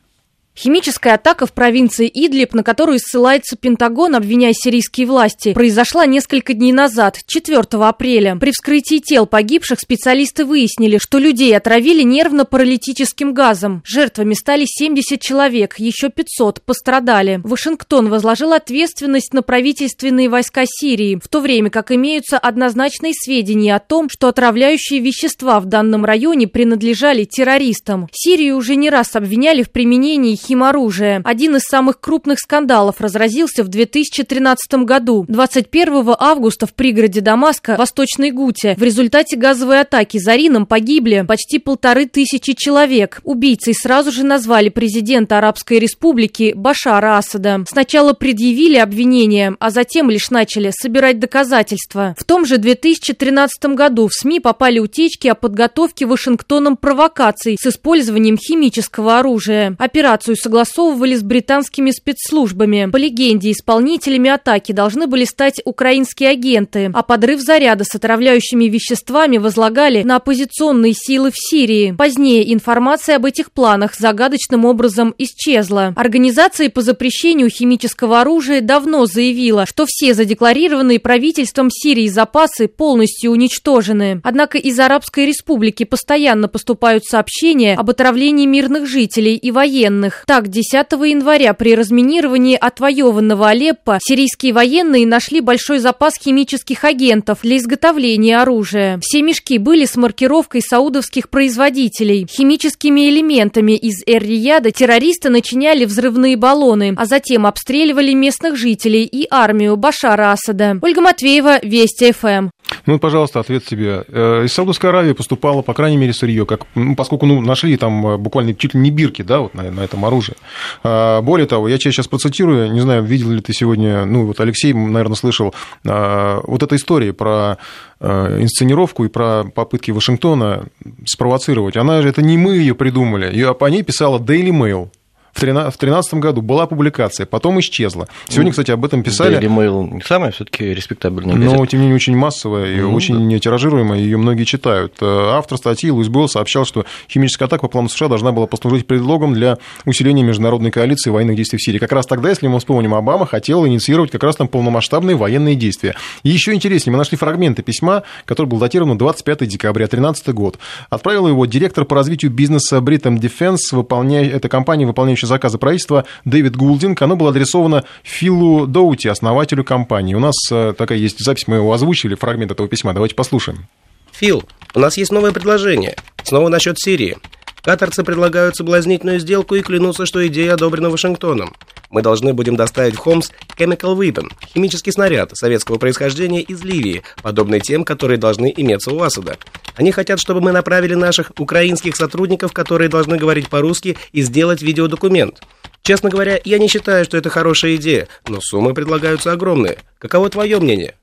Speaker 6: Химическая атака в провинции Идлиб, на которую ссылается Пентагон, обвиняя сирийские власти, произошла несколько дней назад, 4 апреля. При вскрытии тел погибших специалисты выяснили, что людей отравили нервно-паралитическим газом. Жертвами стали 70 человек, еще 500 пострадали. Вашингтон возложил ответственность на правительственные войска Сирии, в то время как имеются однозначные сведения о том, что отравляющие вещества в данном районе принадлежали террористам. Сирию уже не раз обвиняли в применении химоружия. Один из самых крупных скандалов разразился в 2013 году. 21 августа в пригороде Дамаска, Восточной Гуте, в результате газовой атаки Зарином погибли почти полторы тысячи человек. Убийцей сразу же назвали президента Арабской Республики Башара Асада. Сначала предъявили обвинения, а затем лишь начали собирать доказательства. В том же 2013 году в СМИ попали утечки о подготовке Вашингтоном провокаций с использованием химического оружия. Операцию операцию согласовывали с британскими спецслужбами. По легенде, исполнителями атаки должны были стать украинские агенты, а подрыв заряда с отравляющими веществами возлагали на оппозиционные силы в Сирии. Позднее информация об этих планах загадочным образом исчезла. Организация по запрещению химического оружия давно заявила, что все задекларированные правительством Сирии запасы полностью уничтожены. Однако из Арабской Республики постоянно поступают сообщения об отравлении мирных жителей и военных. Так, 10 января при разминировании отвоеванного Алеппо сирийские военные нашли большой запас химических агентов для изготовления оружия. Все мешки были с маркировкой саудовских производителей. Химическими элементами из Эр-Рияда террористы начиняли взрывные баллоны, а затем обстреливали местных жителей и армию Башара Асада. Ольга Матвеева, Вести ФМ.
Speaker 3: Ну, пожалуйста, ответ тебе. Э, из Саудовской Аравии поступало, по крайней мере, сырье, как, ну, поскольку ну, нашли там э, буквально чуть ли не бирки, да, вот на, на этом оружии. А, более того, я тебя сейчас процитирую, не знаю, видел ли ты сегодня, ну, вот Алексей, наверное, слышал, а, вот эта история про э, инсценировку и про попытки Вашингтона спровоцировать. Она же, это не мы ее придумали, ее, по ней писала Daily Mail. В 2013 году была публикация, потом исчезла. Сегодня, ну, кстати, об этом писали.
Speaker 2: Daily Mail не самая все-таки респектабельная
Speaker 3: газета. Но, тем не менее, очень массовая и ну, очень да. тиражируемая, ее многие читают. Э, автор статьи Луис Белл сообщал, что химическая атака по плану США должна была послужить предлогом для усиления международной коалиции военных действий в Сирии. Как раз тогда, если мы вспомним, Обама хотел инициировать как раз там полномасштабные военные действия. И еще интереснее, мы нашли фрагменты письма, который был датирован 25 декабря 2013 год. Отправил его директор по развитию бизнеса Britain Defense, выполняя, эта компания, выполняющая выполняющий заказы правительства Дэвид Гулдинг. Оно было адресовано Филу Доути, основателю компании. У нас э, такая есть запись, мы его озвучили, фрагмент этого письма. Давайте послушаем.
Speaker 7: Фил, у нас есть новое предложение. Снова насчет Сирии. Катарцы предлагают соблазнительную сделку и клянутся, что идея одобрена Вашингтоном. Мы должны будем доставить в Хомс Chemical Weapon, химический снаряд советского происхождения из Ливии, подобный тем, которые должны иметься у Асада. Они хотят, чтобы мы направили наших украинских сотрудников, которые должны говорить по-русски, и сделать видеодокумент. Честно говоря, я не считаю, что это хорошая идея, но суммы предлагаются огромные. Каково твое мнение?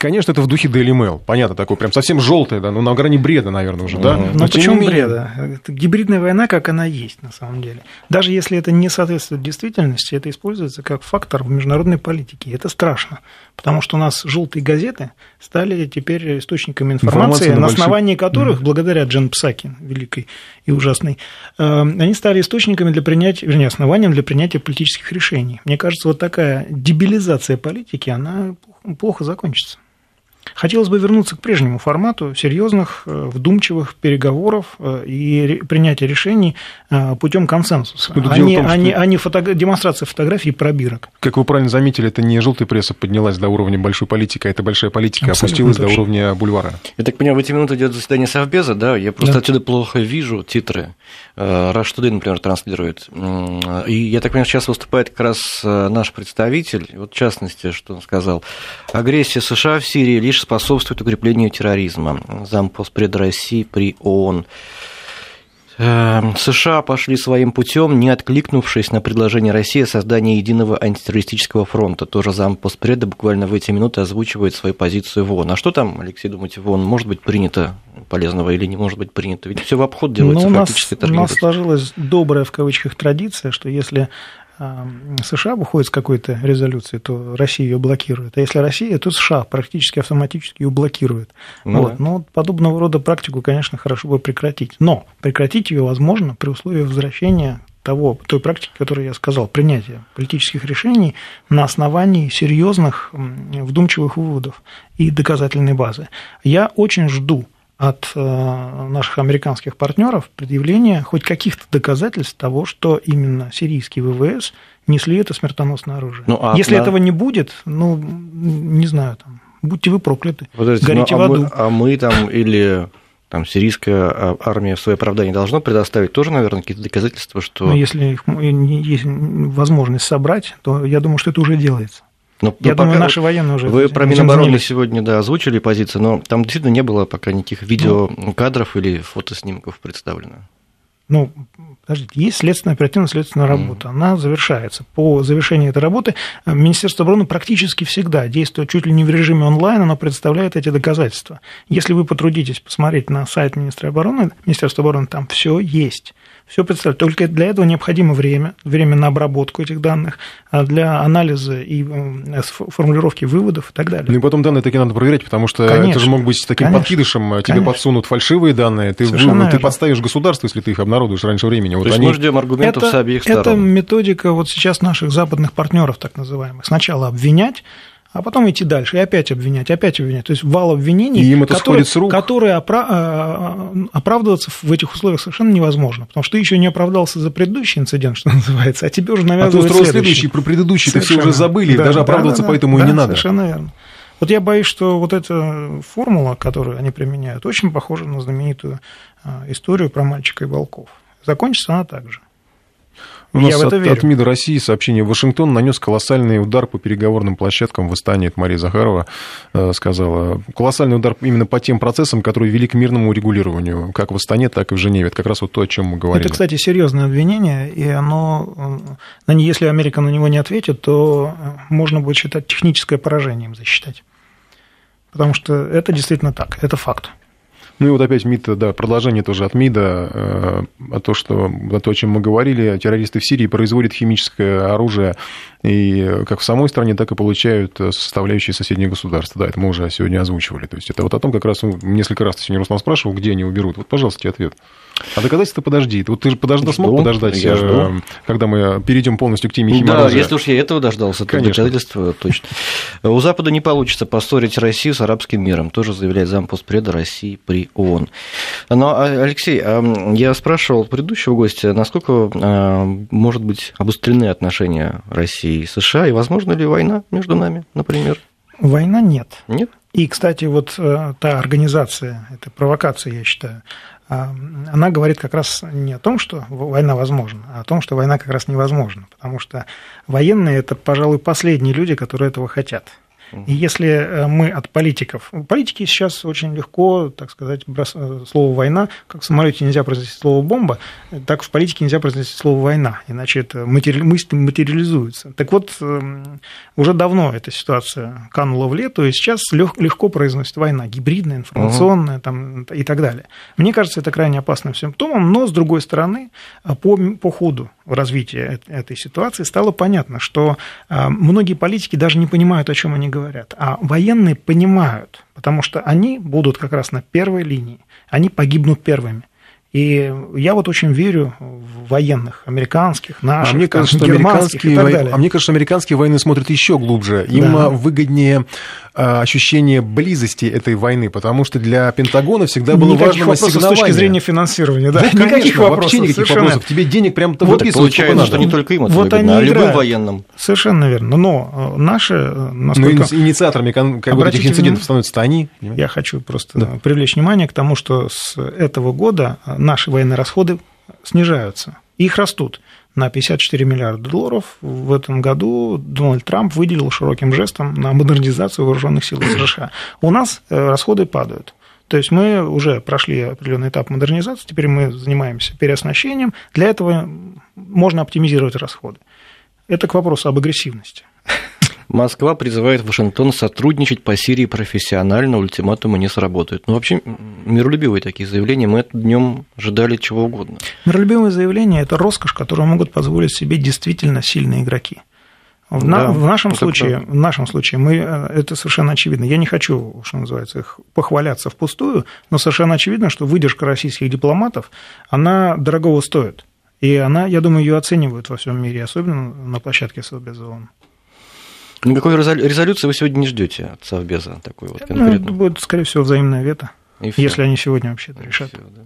Speaker 3: Конечно, это в духе Daily Mail. Понятно, такое прям совсем желтое, да, ну на грани бреда, наверное, уже, да?
Speaker 4: Ну, почему бреда? Это гибридная война, как она есть, на самом деле. Даже если это не соответствует действительности, это используется как фактор в международной политике. Это страшно, потому что у нас желтые газеты стали теперь источниками информации, на, на основании которых, mm. благодаря Джен Псаки, великой и ужасной, э, они стали источниками для принятия, вернее, основанием для принятия политических решений. Мне кажется, вот такая дебилизация политики, она плохо закончится. Хотелось бы вернуться к прежнему формату серьезных, э, вдумчивых переговоров э, и принятия решений э, путем консенсуса, а не, том, а не, а не фото... демонстрация фотографий пробирок.
Speaker 3: Как вы правильно заметили, это не желтая пресса поднялась до уровня большой политики, а это большая политика Абсолютно опустилась точно. до уровня бульвара.
Speaker 2: Я так понимаю, в эти минуты идет заседание Совбеза, да? Я просто да. отсюда плохо вижу титры. Rush Today, например, транслирует. И я так понимаю, сейчас выступает как раз наш представитель, вот в частности, что он сказал, агрессия США в Сирии лишь способствует укреплению терроризма. Зампоспред России при ООН. Эм, США пошли своим путем, не откликнувшись на предложение России о создании единого антитеррористического фронта. Тоже зампоспреда буквально в эти минуты озвучивает свою позицию в ООН. А что там, Алексей, думаете, в ООН может быть принято полезного или не может быть принято? Ведь все в обход делается
Speaker 4: ну, фактически. У нас, у нас сложилась добрая в кавычках традиция, что если США выходит с какой-то резолюцией, то Россия ее блокирует. А если Россия, то США практически автоматически ее блокирует. Ну, вот. Да. Но подобного рода практику, конечно, хорошо бы прекратить. Но прекратить ее возможно при условии возвращения того, той практики, которую я сказал, принятия политических решений на основании серьезных вдумчивых выводов и доказательной базы. Я очень жду от э, наших американских партнеров предъявления хоть каких-то доказательств того, что именно сирийские ВВС несли это смертоносное оружие. Ну, а Если на... этого не будет, ну, не знаю, там, будьте вы прокляты, Подождите, горите ну, а в аду.
Speaker 2: Мы, а мы там или там сирийская а, армия в свое оправдание должна предоставить тоже, наверное, какие-то доказательства, что...
Speaker 4: Но если есть возможность собрать, то я думаю, что это уже делается.
Speaker 2: Но, ну, Я думаю, наши военные уже... Вы про Минобороны сегодня да, озвучили позиции, но там действительно не было пока никаких видеокадров ну, или фотоснимков представлено.
Speaker 4: Ну, подождите, есть следственная оперативно-следственная работа, mm. она завершается. По завершении этой работы э, Министерство обороны практически всегда действует чуть ли не в режиме онлайн, оно предоставляет эти доказательства. Если вы потрудитесь посмотреть на сайт Министерства обороны, Министерства обороны, там все есть все представить. Только для этого необходимо время, время на обработку этих данных, а для анализа и э, формулировки выводов и так далее.
Speaker 3: Ну и потом данные такие надо проверять, потому что конечно, это же мог быть таким конечно, подкидышем, а тебе конечно. подсунут фальшивые данные, ты, вы, ты подставишь государство, если ты их обнародуешь раньше времени.
Speaker 2: Вот То есть мы ждем аргументов это, с обеих
Speaker 4: сторон. Это методика вот сейчас наших западных партнеров, так называемых. Сначала обвинять, а потом идти дальше и опять обвинять, опять обвинять. То есть вал обвинений, и им это которые, с рук. которые опра- а, оправдываться в этих условиях совершенно невозможно, потому что ты еще не оправдался за предыдущий инцидент, что *laughs* называется, а тебе уже навязывают а ты устроил
Speaker 3: следующий. Про предыдущий ты все уже забыли, да, даже оправдываться да, да, поэтому
Speaker 4: да,
Speaker 3: и не надо.
Speaker 4: Совершенно верно. Вот я боюсь, что вот эта формула, которую они применяют, очень похожа на знаменитую а, историю про мальчика и волков. Закончится она так же.
Speaker 3: У нас Я в это от, верю. от МИДа России сообщение. Вашингтон нанес колоссальный удар по переговорным площадкам в Астане. Это Мария Захарова э, сказала. Колоссальный удар именно по тем процессам, которые вели к мирному урегулированию, как в Астане, так и в Женеве. Это как раз вот то, о чем мы говорили.
Speaker 4: Это, кстати, серьезное обвинение, и оно, э, если Америка на него не ответит, то э, можно будет считать техническое поражение им засчитать. Потому что это действительно так, это факт.
Speaker 3: Ну и вот опять МИД, да, продолжение тоже от МИДа, э, о том, что, о том, о чем мы говорили, террористы в Сирии производят химическое оружие и как в самой стране, так и получают составляющие соседние государства. Да, это мы уже сегодня озвучивали. То есть это вот о том, как раз ну, несколько раз ты сегодня Руслан спрашивал, где они уберут. Вот, пожалуйста, тебе ответ. А доказательства подожди. Вот ты же подождал, смог подождать, я жду. Э, когда мы перейдем полностью к теме химоружия?
Speaker 2: Да, если уж я этого дождался, то Конечно. доказательства точно. У Запада не получится поссорить Россию с арабским миром, тоже заявляет зампоспреда России при ООН. Но, а, Алексей, а, я спрашивал предыдущего гостя, насколько а, может быть обострены отношения России и США, и возможно ли война между нами, например?
Speaker 4: Война нет.
Speaker 2: Нет?
Speaker 4: И, кстати, вот э, та организация, это провокация, я считаю, а, она говорит как раз не о том, что война возможна, а о том, что война как раз невозможна, потому что военные – это, пожалуй, последние люди, которые этого хотят. И если э, мы от политиков... Политики сейчас очень легко, так сказать, брос... Э, слово «война», как в самолете нельзя произнести слово «бомба», так в политике нельзя произнести слово «война», иначе это матери... мысль материализуется. Так вот, эм, уже давно эта ситуация канула в лету, и сейчас легко произносит война, гибридная, информационная угу. там, и так далее. Мне кажется, это крайне опасным симптомом, но, с другой стороны, по, по ходу развития этой ситуации стало понятно, что многие политики даже не понимают, о чем они говорят, а военные понимают, потому что они будут как раз на первой линии, они погибнут первыми. И я вот очень верю в военных, американских, наших,
Speaker 3: а мне кажется,
Speaker 4: там, германских и так далее.
Speaker 3: А мне кажется, что американские военные смотрят еще глубже. Им да. выгоднее а, ощущение близости этой войны, потому что для Пентагона всегда было
Speaker 4: никаких
Speaker 3: важно
Speaker 4: вопросов с точки зрения финансирования, да,
Speaker 3: да никаких конечно, вопросов, вообще никаких совершенно. вопросов. Тебе денег прям то
Speaker 2: вот выписывают, получается, что не только им это
Speaker 4: вот
Speaker 2: выгодно,
Speaker 4: они
Speaker 2: а любым военным.
Speaker 4: Совершенно верно. Но э, наши, э,
Speaker 3: насколько... Но инициаторами как бы, этих инцидентов становятся они.
Speaker 4: Я хочу просто да. привлечь внимание к тому, что с этого года наши военные расходы снижаются, их растут на 54 миллиарда долларов в этом году Дональд Трамп выделил широким жестом на модернизацию вооруженных сил США. У нас э, расходы падают. То есть мы уже прошли определенный этап модернизации, теперь мы занимаемся переоснащением. Для этого можно оптимизировать расходы. Это к вопросу об агрессивности.
Speaker 2: Москва призывает Вашингтон сотрудничать по Сирии профессионально, ультиматумы не сработают. Ну, вообще, миролюбивые такие заявления, мы днем ожидали чего угодно.
Speaker 4: Миролюбивые заявления – это роскошь, которую могут позволить себе действительно сильные игроки. В, да, на, в, нашем случае, в нашем случае мы, э, это совершенно очевидно. Я не хочу, что называется, их похваляться впустую, но совершенно очевидно, что выдержка российских дипломатов, она дорогого стоит. И она, я думаю, ее оценивают во всем мире, особенно на площадке Совбеза ООН.
Speaker 2: Никакой резолюции вы сегодня не ждете от Совбеза такой вот конкретно?
Speaker 4: Ну, будет, скорее всего, взаимное вето, если они сегодня вообще это решат. Все, да.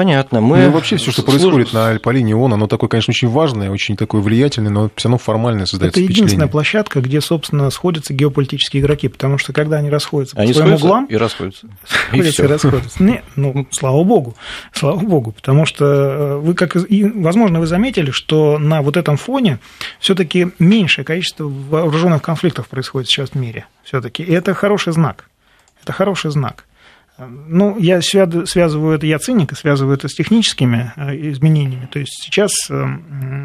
Speaker 2: Понятно. Мы...
Speaker 3: Ну, вообще все, что происходит на Альпалине ООН, оно такое, конечно, очень важное, очень такое влиятельное, но все равно формально создается
Speaker 4: Это единственная площадка, где, собственно, сходятся геополитические игроки, потому что когда они расходятся
Speaker 2: они
Speaker 4: по своим углам...
Speaker 2: и расходятся. *laughs*
Speaker 4: Сходятся и, и расходятся. Не, ну, слава богу, слава богу, потому что э, вы, как и, возможно, вы заметили, что на вот этом фоне все-таки меньшее количество вооруженных конфликтов происходит сейчас в мире. Все-таки. И это хороший знак. Это хороший знак. Ну, я связываю это, я циник, связываю это с техническими э, изменениями. То есть сейчас, э,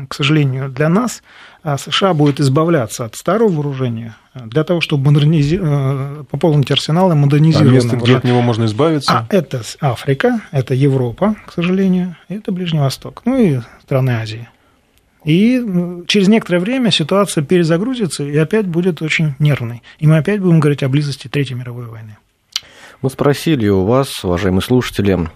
Speaker 4: к сожалению, для нас э, США будет избавляться от старого вооружения для того, чтобы модернизи... пополнить арсенал и модернизировать. А
Speaker 3: место, где от него можно избавиться?
Speaker 4: А это Африка, это Европа, к сожалению, это Ближний Восток, ну и страны Азии. И через некоторое время ситуация перезагрузится и опять будет очень нервной. И мы опять будем говорить о близости Третьей мировой войны.
Speaker 2: Мы спросили у вас, уважаемые слушатели,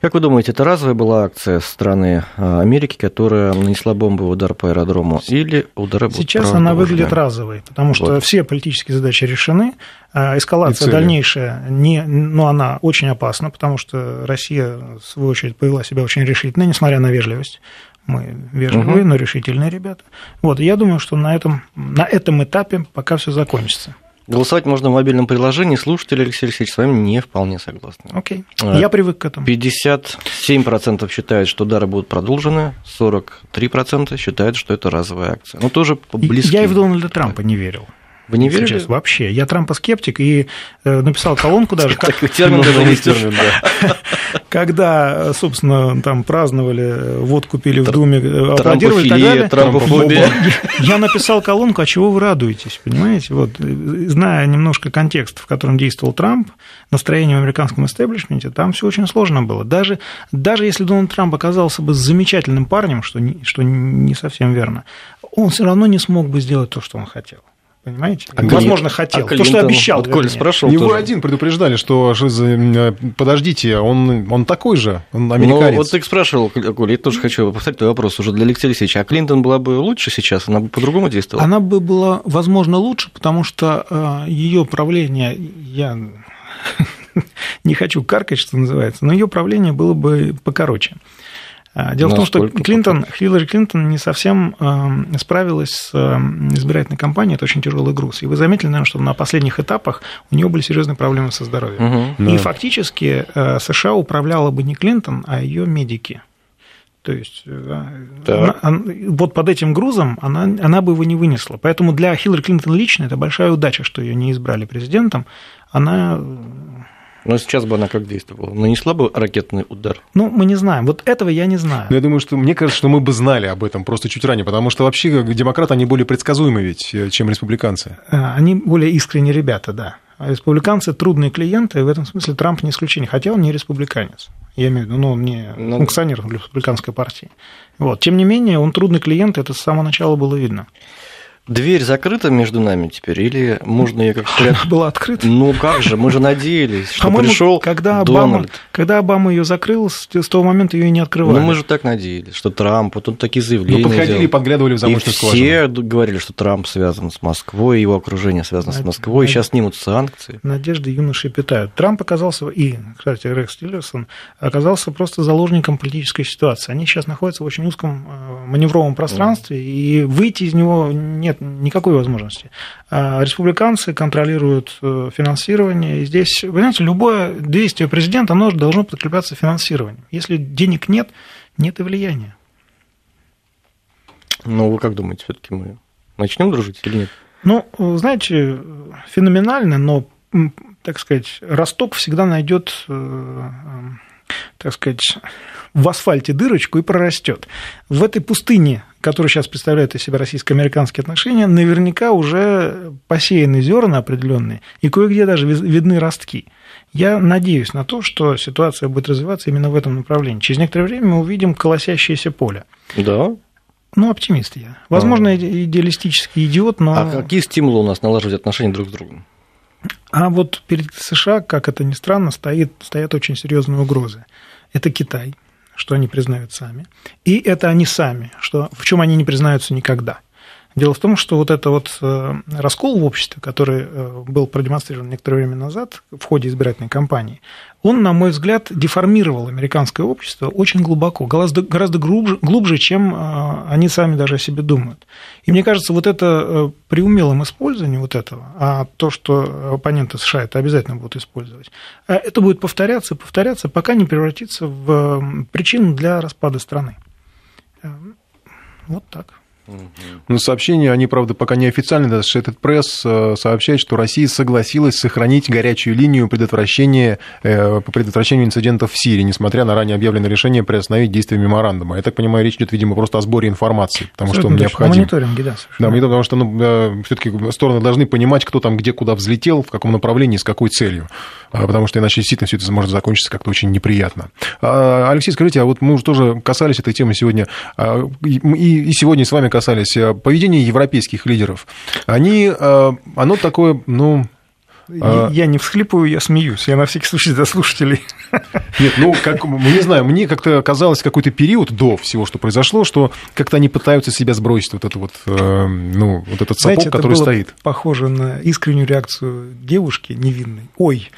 Speaker 2: как вы думаете, это разовая была акция страны а, Америки, которая нанесла бомбовый удар по аэродрому, или удары
Speaker 4: Сейчас она выглядит разовой, потому что вот. все политические задачи решены, а, эскалация дальнейшая, не, ну, она очень опасна, потому что Россия, в свою очередь, повела себя очень решительно, несмотря на вежливость. Мы вежливые, угу. но решительные ребята. Вот, я думаю, что на этом, на этом этапе пока все закончится.
Speaker 2: Голосовать можно в мобильном приложении. Слушатели, Алексей Алексеевич, с вами не вполне согласны.
Speaker 4: Окей, okay. я привык к этому.
Speaker 2: 57% считают, что удары будут продолжены, 43% считают, что это разовая акция. Ну, тоже близко.
Speaker 4: Я и в Дональда Трампа не верил.
Speaker 2: Вы не верили?
Speaker 4: Сейчас вообще. Я Трампа скептик и э, написал колонку даже. *laughs*
Speaker 2: Такой термин даже термин,
Speaker 4: да. *laughs* Когда, собственно, там праздновали, вот купили в Думе, аплодировали и так далее.
Speaker 2: Трампофобия.
Speaker 4: Я написал колонку, а чего вы радуетесь, понимаете? Вот, зная немножко контекст, в котором действовал Трамп, настроение в американском истеблишменте, там все очень сложно было. Даже, даже если Дональд Трамп оказался бы замечательным парнем, что не, что не совсем верно, он все равно не смог бы сделать то, что он хотел. Понимаете? А Возможно, хотел. А то, что обещал. Вот
Speaker 2: Коль спрашивал
Speaker 3: Его тоже. один предупреждали, что э, подождите, он, он такой же, он американец. Ну,
Speaker 2: вот ты спрашивал, Коль, я тоже хочу повторить твой вопрос уже для Алексея Алексеевича. А Клинтон была бы лучше сейчас? Она бы по-другому действовала?
Speaker 4: Она бы была, возможно, лучше, потому что э, ее правление, я *laughs* не хочу каркать, что называется, но ее правление было бы покороче. А, дело Насколько в том, что Клинтон, Хиллари Клинтон не совсем э, справилась с э, избирательной кампанией, это очень тяжелый груз. И вы заметили, наверное, что на последних этапах у нее были серьезные проблемы со здоровьем. Угу, и да. фактически э, США управляла бы не Клинтон, а ее медики. То есть она, она, вот под этим грузом она, она бы его не вынесла. Поэтому для Хиллари Клинтон лично это большая удача, что ее не избрали президентом. Она
Speaker 2: но сейчас бы она как действовала? Нанесла бы ракетный удар?
Speaker 4: Ну, мы не знаем. Вот этого я не знаю.
Speaker 3: Но я думаю, что мне кажется, что мы бы знали об этом просто чуть ранее, потому что вообще демократы, они более предсказуемы ведь, э, чем республиканцы.
Speaker 4: А, они более искренние ребята, да. А республиканцы трудные клиенты, и в этом смысле Трамп не исключение, хотя он не республиканец. Я имею в виду, ну, он не ну, функционер республиканской партии. Вот. Тем не менее, он трудный клиент, это с самого начала было видно.
Speaker 2: Дверь закрыта между нами теперь, или можно ее как-то... Она
Speaker 4: была открыта.
Speaker 2: Ну как же, мы же надеялись, что пришел
Speaker 4: когда Обама, когда Обама ее закрыл, с того момента ее и не открывали.
Speaker 2: Ну мы же так надеялись, что Трамп, вот он такие заявления
Speaker 3: Ну подходили
Speaker 2: сделал.
Speaker 3: и подглядывали в замочную
Speaker 2: и скважину. все говорили, что Трамп связан с Москвой, его окружение связано Над... с Москвой, и сейчас снимут санкции.
Speaker 4: Надежды юноши питают. Трамп оказался, и, кстати, Рекс Тиллерсон, оказался просто заложником политической ситуации. Они сейчас находятся в очень узком э, маневровом пространстве, и выйти из него нет нет никакой возможности. А республиканцы контролируют э, финансирование. И здесь, вы знаете, любое действие президента, оно должно подкрепляться финансированием. Если денег нет, нет и влияния.
Speaker 2: Ну, вы как думаете, все-таки мы начнем дружить или нет?
Speaker 4: Ну, знаете, феноменально, но, так сказать, Росток всегда найдет, э, э, так сказать, в асфальте дырочку и прорастет. В этой пустыне, которая сейчас представляет из себя российско-американские отношения, наверняка уже посеяны зерна определенные, и кое-где даже видны ростки. Я надеюсь на то, что ситуация будет развиваться именно в этом направлении. Через некоторое время мы увидим колосящееся поле.
Speaker 2: Да.
Speaker 4: Ну, оптимист я. Возможно, а. идеалистический идиот, но...
Speaker 2: А какие стимулы у нас налаживать отношения друг с другом?
Speaker 4: А вот перед США, как это ни странно, стоит, стоят очень серьезные угрозы. Это Китай, что они признают сами, и это они сами, что, в чем они не признаются никогда. Дело в том, что вот это вот э, раскол в обществе, который э, был продемонстрирован некоторое время назад в ходе избирательной кампании, он, на мой взгляд, деформировал американское общество очень глубоко, гораздо, гораздо глубже, глубже, чем э, они сами даже о себе думают. И мне кажется, вот это при умелом использовании вот этого, а то, что оппоненты США это обязательно будут использовать, это будет повторяться, повторяться, пока не превратится в причину для распада страны. Вот так.
Speaker 3: Ну, сообщения, они, правда, пока не официальные, даже этот пресс э, сообщает, что Россия согласилась сохранить горячую линию предотвращения, э, по предотвращению инцидентов в Сирии, несмотря на ранее объявленное решение приостановить действие меморандума. Я так понимаю, речь идет, видимо, просто о сборе информации, потому Абсолютно что он необходим.
Speaker 4: Мониторинге, да.
Speaker 3: Да, потому что ну, все-таки стороны должны понимать, кто там где куда взлетел, в каком направлении, с какой целью. А, потому что иначе действительно все это может закончиться как-то очень неприятно. А, Алексей, скажите, а вот мы уже тоже касались этой темы сегодня, а, и сегодня с вами касались э, поведения европейских лидеров, они, э, оно такое, ну,
Speaker 4: а... Я не всхлипываю, я смеюсь. Я на всякий случай для слушателей.
Speaker 3: Нет, ну, как, не знаю, мне как-то казалось какой-то период до всего, что произошло, что как-то они пытаются себя сбросить вот это вот, э, ну, вот этот сапог, Знаете, который
Speaker 4: это было
Speaker 3: стоит.
Speaker 4: похоже на искреннюю реакцию девушки невинной. Ой!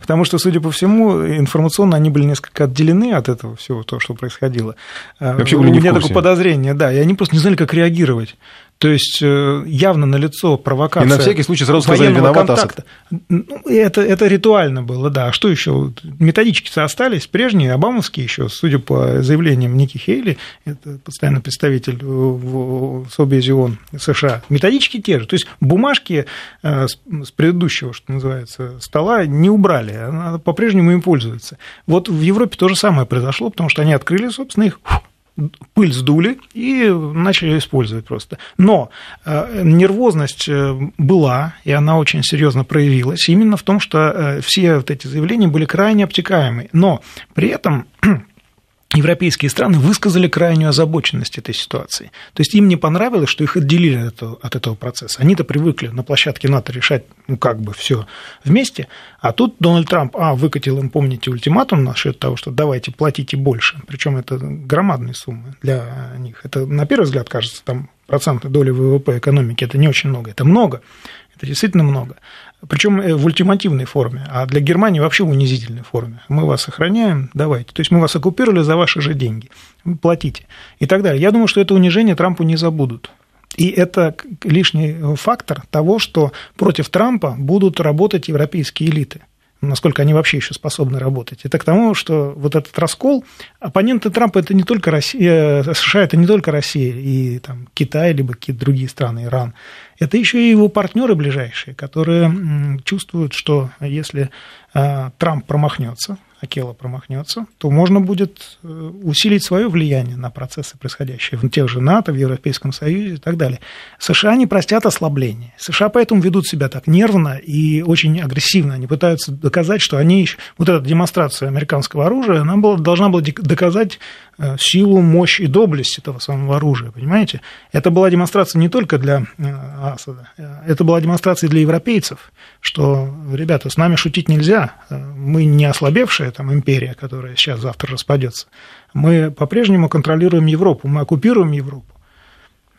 Speaker 4: Потому что, судя по всему, информационно они были несколько отделены от этого всего, того, что происходило.
Speaker 3: Вообще были
Speaker 4: не У меня такое подозрение, да, и они просто не знали, как реагировать. То есть э, явно на лицо провокация. И
Speaker 3: на всякий случай сразу сказали виноват Асад.
Speaker 4: Ну, это, это ритуально было, да. А что еще? Методички-то остались прежние, обамовские еще, судя по заявлениям Ники Хейли, это постоянный представитель в Собезе ООН США. Методички те же. То есть бумажки э, с предыдущего, что называется, стола не убрали, она по-прежнему им пользуется. Вот в Европе то же самое произошло, потому что они открыли, собственно, их пыль сдули и начали использовать просто. Но э, нервозность э, была, и она очень серьезно проявилась, именно в том, что э, все вот эти заявления были крайне обтекаемы. Но при этом *clears throat* европейские страны высказали крайнюю озабоченность этой ситуации. То есть им не понравилось, что их отделили от этого, процесса. Они-то привыкли на площадке НАТО решать, ну, как бы все вместе, а тут Дональд Трамп, а, выкатил им, помните, ультиматум насчет того, что давайте платите больше, причем это громадные суммы для них. Это, на первый взгляд, кажется, там процентной доли ВВП экономики, это не очень много, это много, это действительно много. Причем э, в ультимативной форме, а для Германии вообще в унизительной форме. Мы вас охраняем, давайте. То есть мы вас оккупировали за ваши же деньги, платите и так далее. Я думаю, что это унижение Трампу не забудут. И это лишний фактор того, что против Трампа будут работать европейские элиты. Насколько они вообще еще способны работать. Это к тому, что вот этот раскол, оппоненты Трампа это не только Россия, э, США это не только Россия и там, Китай, либо какие-то другие страны, Иран. Это еще и его партнеры ближайшие, которые чувствуют, что если э, Трамп промахнется, Акела промахнется, то можно будет э, усилить свое влияние на процессы, происходящие в тех же НАТО, в Европейском Союзе и так далее. США не простят ослабления. США поэтому ведут себя так нервно и очень агрессивно. Они пытаются доказать, что они... Вот эта демонстрация американского оружия, она была, должна была доказать силу, мощь и доблесть этого самого оружия, понимаете? Это была демонстрация не только для э, Асада, это была демонстрация для европейцев, что, ребята, с нами шутить нельзя, мы не ослабевшие, там империя, которая сейчас завтра распадется. Мы по-прежнему контролируем Европу, мы оккупируем Европу.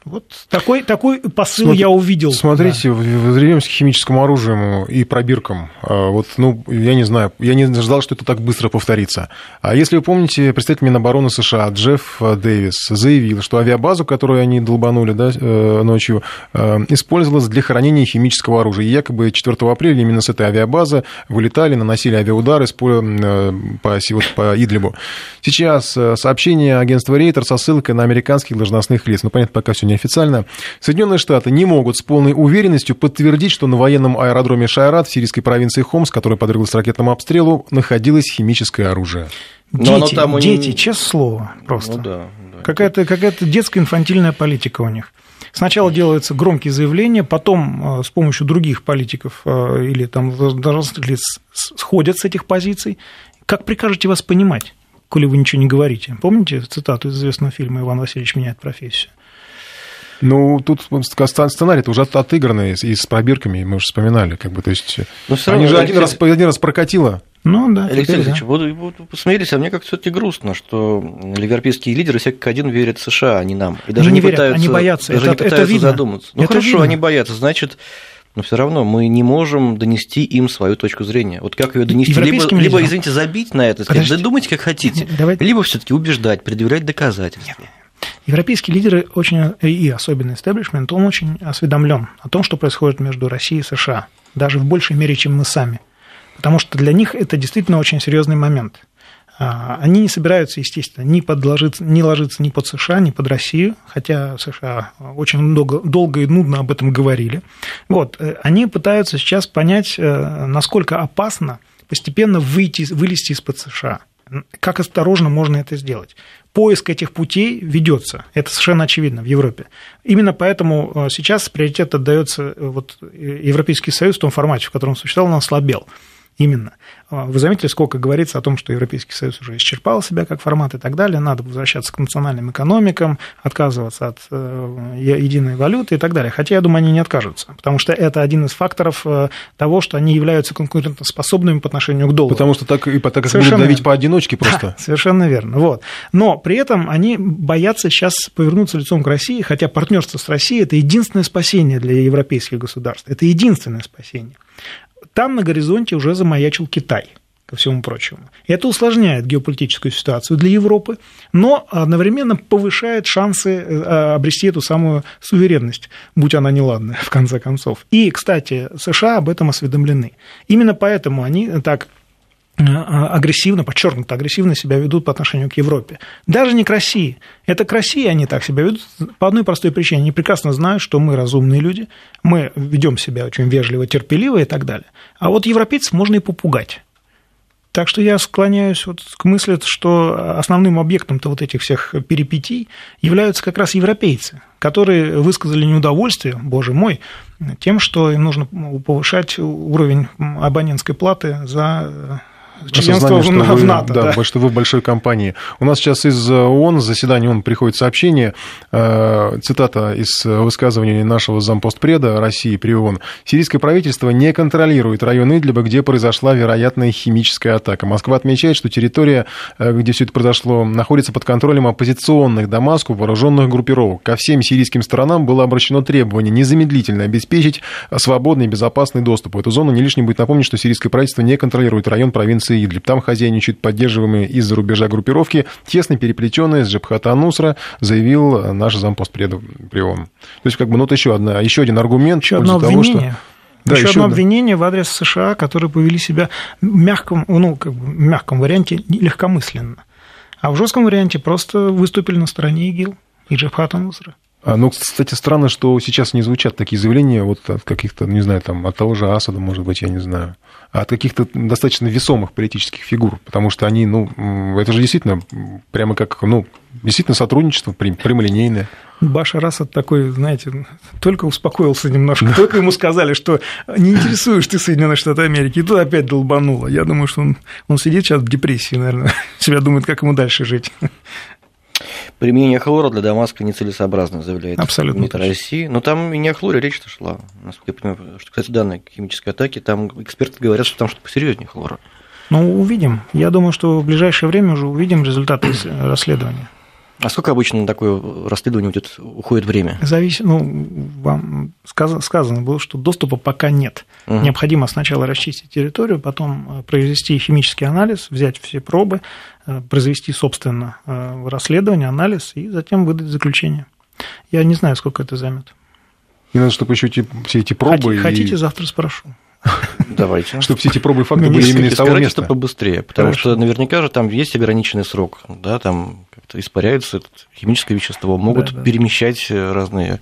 Speaker 4: Вот такой, такой посыл Смотри, я увидел.
Speaker 3: Смотрите, да. возвращаемся к химическому оружию и пробиркам. А, вот, ну, я не знаю, я не ждал, что это так быстро повторится. А если вы помните, представитель Минобороны США Джефф Дэвис заявил, что авиабазу, которую они долбанули да, э, ночью, э, использовалась для хранения химического оружия. И якобы 4 апреля именно с этой авиабазы вылетали, наносили авиаудары по, э, по, вот, по Идлибу. Сейчас сообщение агентства Рейтер со ссылкой на американских должностных лиц. Ну, понятно, пока все неофициально, Соединенные Штаты не могут с полной уверенностью подтвердить, что на военном аэродроме Шайрат в сирийской провинции Хомс, который подверглась ракетному обстрелу, находилось химическое оружие.
Speaker 4: Дети, там дети, не... честное слово, просто. Ну, да, да. Какая-то какая детская инфантильная политика у них. Сначала делаются громкие заявления, потом э, с помощью других политиков э, или там должностных лиц сходят с этих позиций. Как прикажете вас понимать, коли вы ничего не говорите? Помните цитату из известного фильма «Иван Васильевич меняет профессию»?
Speaker 3: Ну, тут сценарий уже отыгранный и с пробирками, мы уже вспоминали, как бы, то есть, Но они же один раз, один раз прокатило.
Speaker 2: Ну, да. Алексей Алексеевич, да. посмотрите, а мне как-то все-таки грустно, что европейские лидеры все как один верят в США, а не нам.
Speaker 4: И даже, не, не верят, пытаются, они боятся.
Speaker 2: Даже это, не пытаются это видно. задуматься. Ну, это хорошо, видно. они боятся, значит, но все равно мы не можем донести им свою точку зрения. Вот как ее донести? Либо, либо, извините, забить на это, сказать, да думайте, как хотите, Давай... либо все-таки убеждать, предъявлять доказательства. Нет.
Speaker 4: Европейские лидеры очень, и особенно истеблишмент, он очень осведомлен о том, что происходит между Россией и США, даже в большей мере, чем мы сами. Потому что для них это действительно очень серьезный момент. А, они не собираются, естественно, ни, подложиться, ни ложиться ни под США, ни под Россию, хотя США очень долго, долго и нудно об этом говорили. Вот, э, они пытаются сейчас понять, э, насколько опасно постепенно выйти, вылезти из-под США. Как осторожно можно это сделать? поиск этих путей ведется. Это совершенно очевидно в Европе. Именно поэтому э, сейчас приоритет отдается э, вот, э, Европейский Союз в том формате, в котором существовал, он ослабел. Именно. А, вы заметили, сколько говорится о том, что Европейский Союз уже исчерпал себя как формат и так далее, надо возвращаться к национальным экономикам, отказываться от э, единой валюты и так далее. Хотя, я думаю, они не откажутся, потому что это один из факторов э, того, что они являются конкурентоспособными по отношению к доллару.
Speaker 3: Потому что так и так совершенно будут давить поодиночке просто. Да,
Speaker 4: совершенно верно. Вот. Но при этом они боятся сейчас повернуться лицом к России, хотя партнерство с Россией – это единственное спасение для европейских государств. Это единственное спасение там на горизонте уже замаячил Китай ко всему прочему. Это усложняет геополитическую ситуацию для Европы, но одновременно повышает шансы э, обрести эту самую суверенность, будь она неладная, *laughs* в конце концов. И, кстати, США об этом осведомлены. Именно поэтому они так агрессивно, подчеркнуто агрессивно себя ведут по отношению к Европе. Даже не к России. Это к России они так себя ведут по одной простой причине. Они прекрасно знают, что мы разумные люди, мы ведем себя очень вежливо, терпеливо и так далее. А вот европейцев можно и попугать. Так что я склоняюсь вот к мысли, что основным объектом-то вот этих всех перипетий являются как раз европейцы, которые высказали неудовольствие, боже мой, тем, что им нужно повышать уровень абонентской платы за
Speaker 3: членство в, что в вы, НАТО. Да, да, что вы в большой компании. У нас сейчас из ООН заседания ООН приходит сообщение, э, цитата из высказывания нашего зампостпреда России при ООН. «Сирийское правительство не контролирует район Идлиба, где произошла вероятная химическая атака. Москва отмечает, что территория, э, где все это произошло, находится под контролем оппозиционных Дамаску вооруженных группировок. Ко всем сирийским сторонам было обращено требование незамедлительно обеспечить свободный и безопасный доступ в эту зону. Не лишним будет напомнить, что сирийское правительство не контролирует район провинции провинции Идлиб. Там хозяйничают поддерживаемые из-за рубежа группировки, тесно переплетенные с Джабхата Нусра, заявил наш зампост при ООН. То есть, как бы, ну, вот еще, одна, еще один аргумент
Speaker 4: еще одно того, что Да, еще, еще одно да. обвинение в адрес США, которые повели себя в мягком, ну, как бы, в мягком варианте легкомысленно. А в жестком варианте просто выступили на стороне ИГИЛ и Джабхата Нусра.
Speaker 3: А, ну, кстати, странно, что сейчас не звучат такие заявления вот от каких-то, не знаю, там, от того же Асада, может быть, я не знаю, а от каких-то достаточно весомых политических фигур, потому что они, ну, это же действительно прямо как, ну, действительно сотрудничество прямолинейное.
Speaker 4: Башар Асад такой, знаете, только успокоился немножко, *laughs* только ему сказали, что не интересуешь ты Соединенные Штаты Америки, и тут опять долбануло. Я думаю, что он, он сидит сейчас в депрессии, наверное, *laughs* себя думает, как ему дальше жить.
Speaker 2: Применение хлора для Дамаска нецелесообразно, заявляет
Speaker 4: Абсолютно
Speaker 2: МИД России. Но там и не о хлоре речь-то шла, насколько я понимаю. Что, кстати, данные химической атаки, там эксперты говорят, что там что-то посерьезнее хлора.
Speaker 4: Ну, увидим. Я думаю, что в ближайшее время уже увидим результаты *coughs* расследования.
Speaker 2: А сколько обычно на такое расследование уйдет, уходит время?
Speaker 4: Зависит, ну, вам сказано было, что доступа пока нет. Угу. Необходимо сначала расчистить территорию, потом э, произвести химический анализ, взять все пробы, э, произвести, собственно, э, расследование, анализ и затем выдать заключение. Я не знаю, сколько это займет.
Speaker 3: И надо, чтобы еще эти, все эти пробы...
Speaker 4: Хотите, и... хотите завтра спрошу.
Speaker 2: Давайте.
Speaker 3: Чтобы все эти пробы и факты были именно из того места.
Speaker 2: побыстрее, потому Хорошо. что наверняка же там есть ограниченный срок, да, там как-то испаряется это химическое вещество, могут да, да. перемещать разные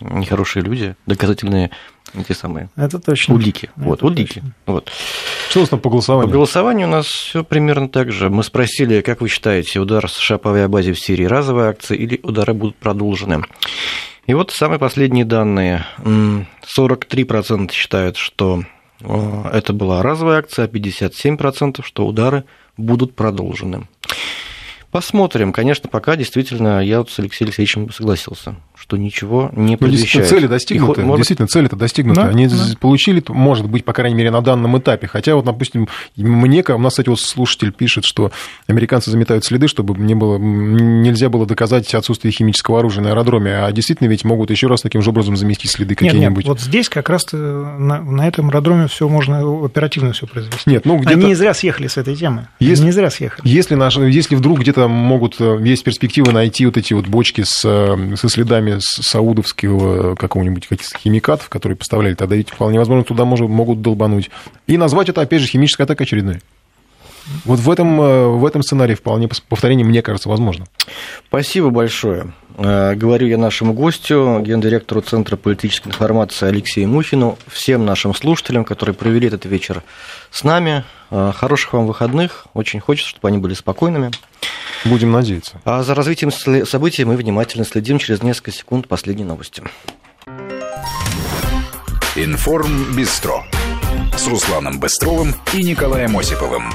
Speaker 2: нехорошие люди, доказательные эти самые
Speaker 4: это точно.
Speaker 2: улики.
Speaker 4: Это
Speaker 2: вот, улики. Вот.
Speaker 3: Что у нас там по голосованию?
Speaker 2: По голосованию у нас все примерно так же. Мы спросили, как вы считаете, удар США по авиабазе в Сирии разовая акция или удары будут продолжены? И вот самые последние данные. 43% считают, что это была разовая акция, а 57%, что удары будут продолжены. Посмотрим. Конечно, пока действительно я вот с Алексеем Алексеевичем согласился что ничего не
Speaker 3: предвещает. Ну, действительно, цели достигнуты. Может... Действительно, цели-то достигнуты. Да, Они да. получили, может быть, по крайней мере, на данном этапе. Хотя, вот, допустим, мне, у нас, кстати, вот слушатель пишет, что американцы заметают следы, чтобы не было, нельзя было доказать отсутствие химического оружия на аэродроме. А действительно ведь могут еще раз таким же образом заместить следы какие-нибудь.
Speaker 4: Нет, вот здесь как раз на, на этом аэродроме все можно оперативно все произвести.
Speaker 3: Нет, ну где-то...
Speaker 4: Они не зря съехали с этой темы. Если, не зря съехали.
Speaker 3: Если, наш, если вдруг где-то могут, э, есть перспективы найти вот эти вот бочки с, э, со следами саудовского какого-нибудь каких-то химикатов, которые поставляли, тогда ведь вполне возможно туда может, могут долбануть. И назвать это, опять же, химическая атака очередной. Вот в этом, э, в этом сценарии вполне повторение, мне кажется, возможно.
Speaker 2: Спасибо большое. Э, говорю я нашему гостю, гендиректору Центра политической информации Алексею Мухину, всем нашим слушателям, которые провели этот вечер с нами. Э, хороших вам выходных. Очень хочется, чтобы они были спокойными.
Speaker 3: Будем надеяться.
Speaker 2: А за развитием событий мы внимательно следим. Через несколько секунд последние новости.
Speaker 1: Информ Бистро с Русланом Быстровым и Николаем Осиповым.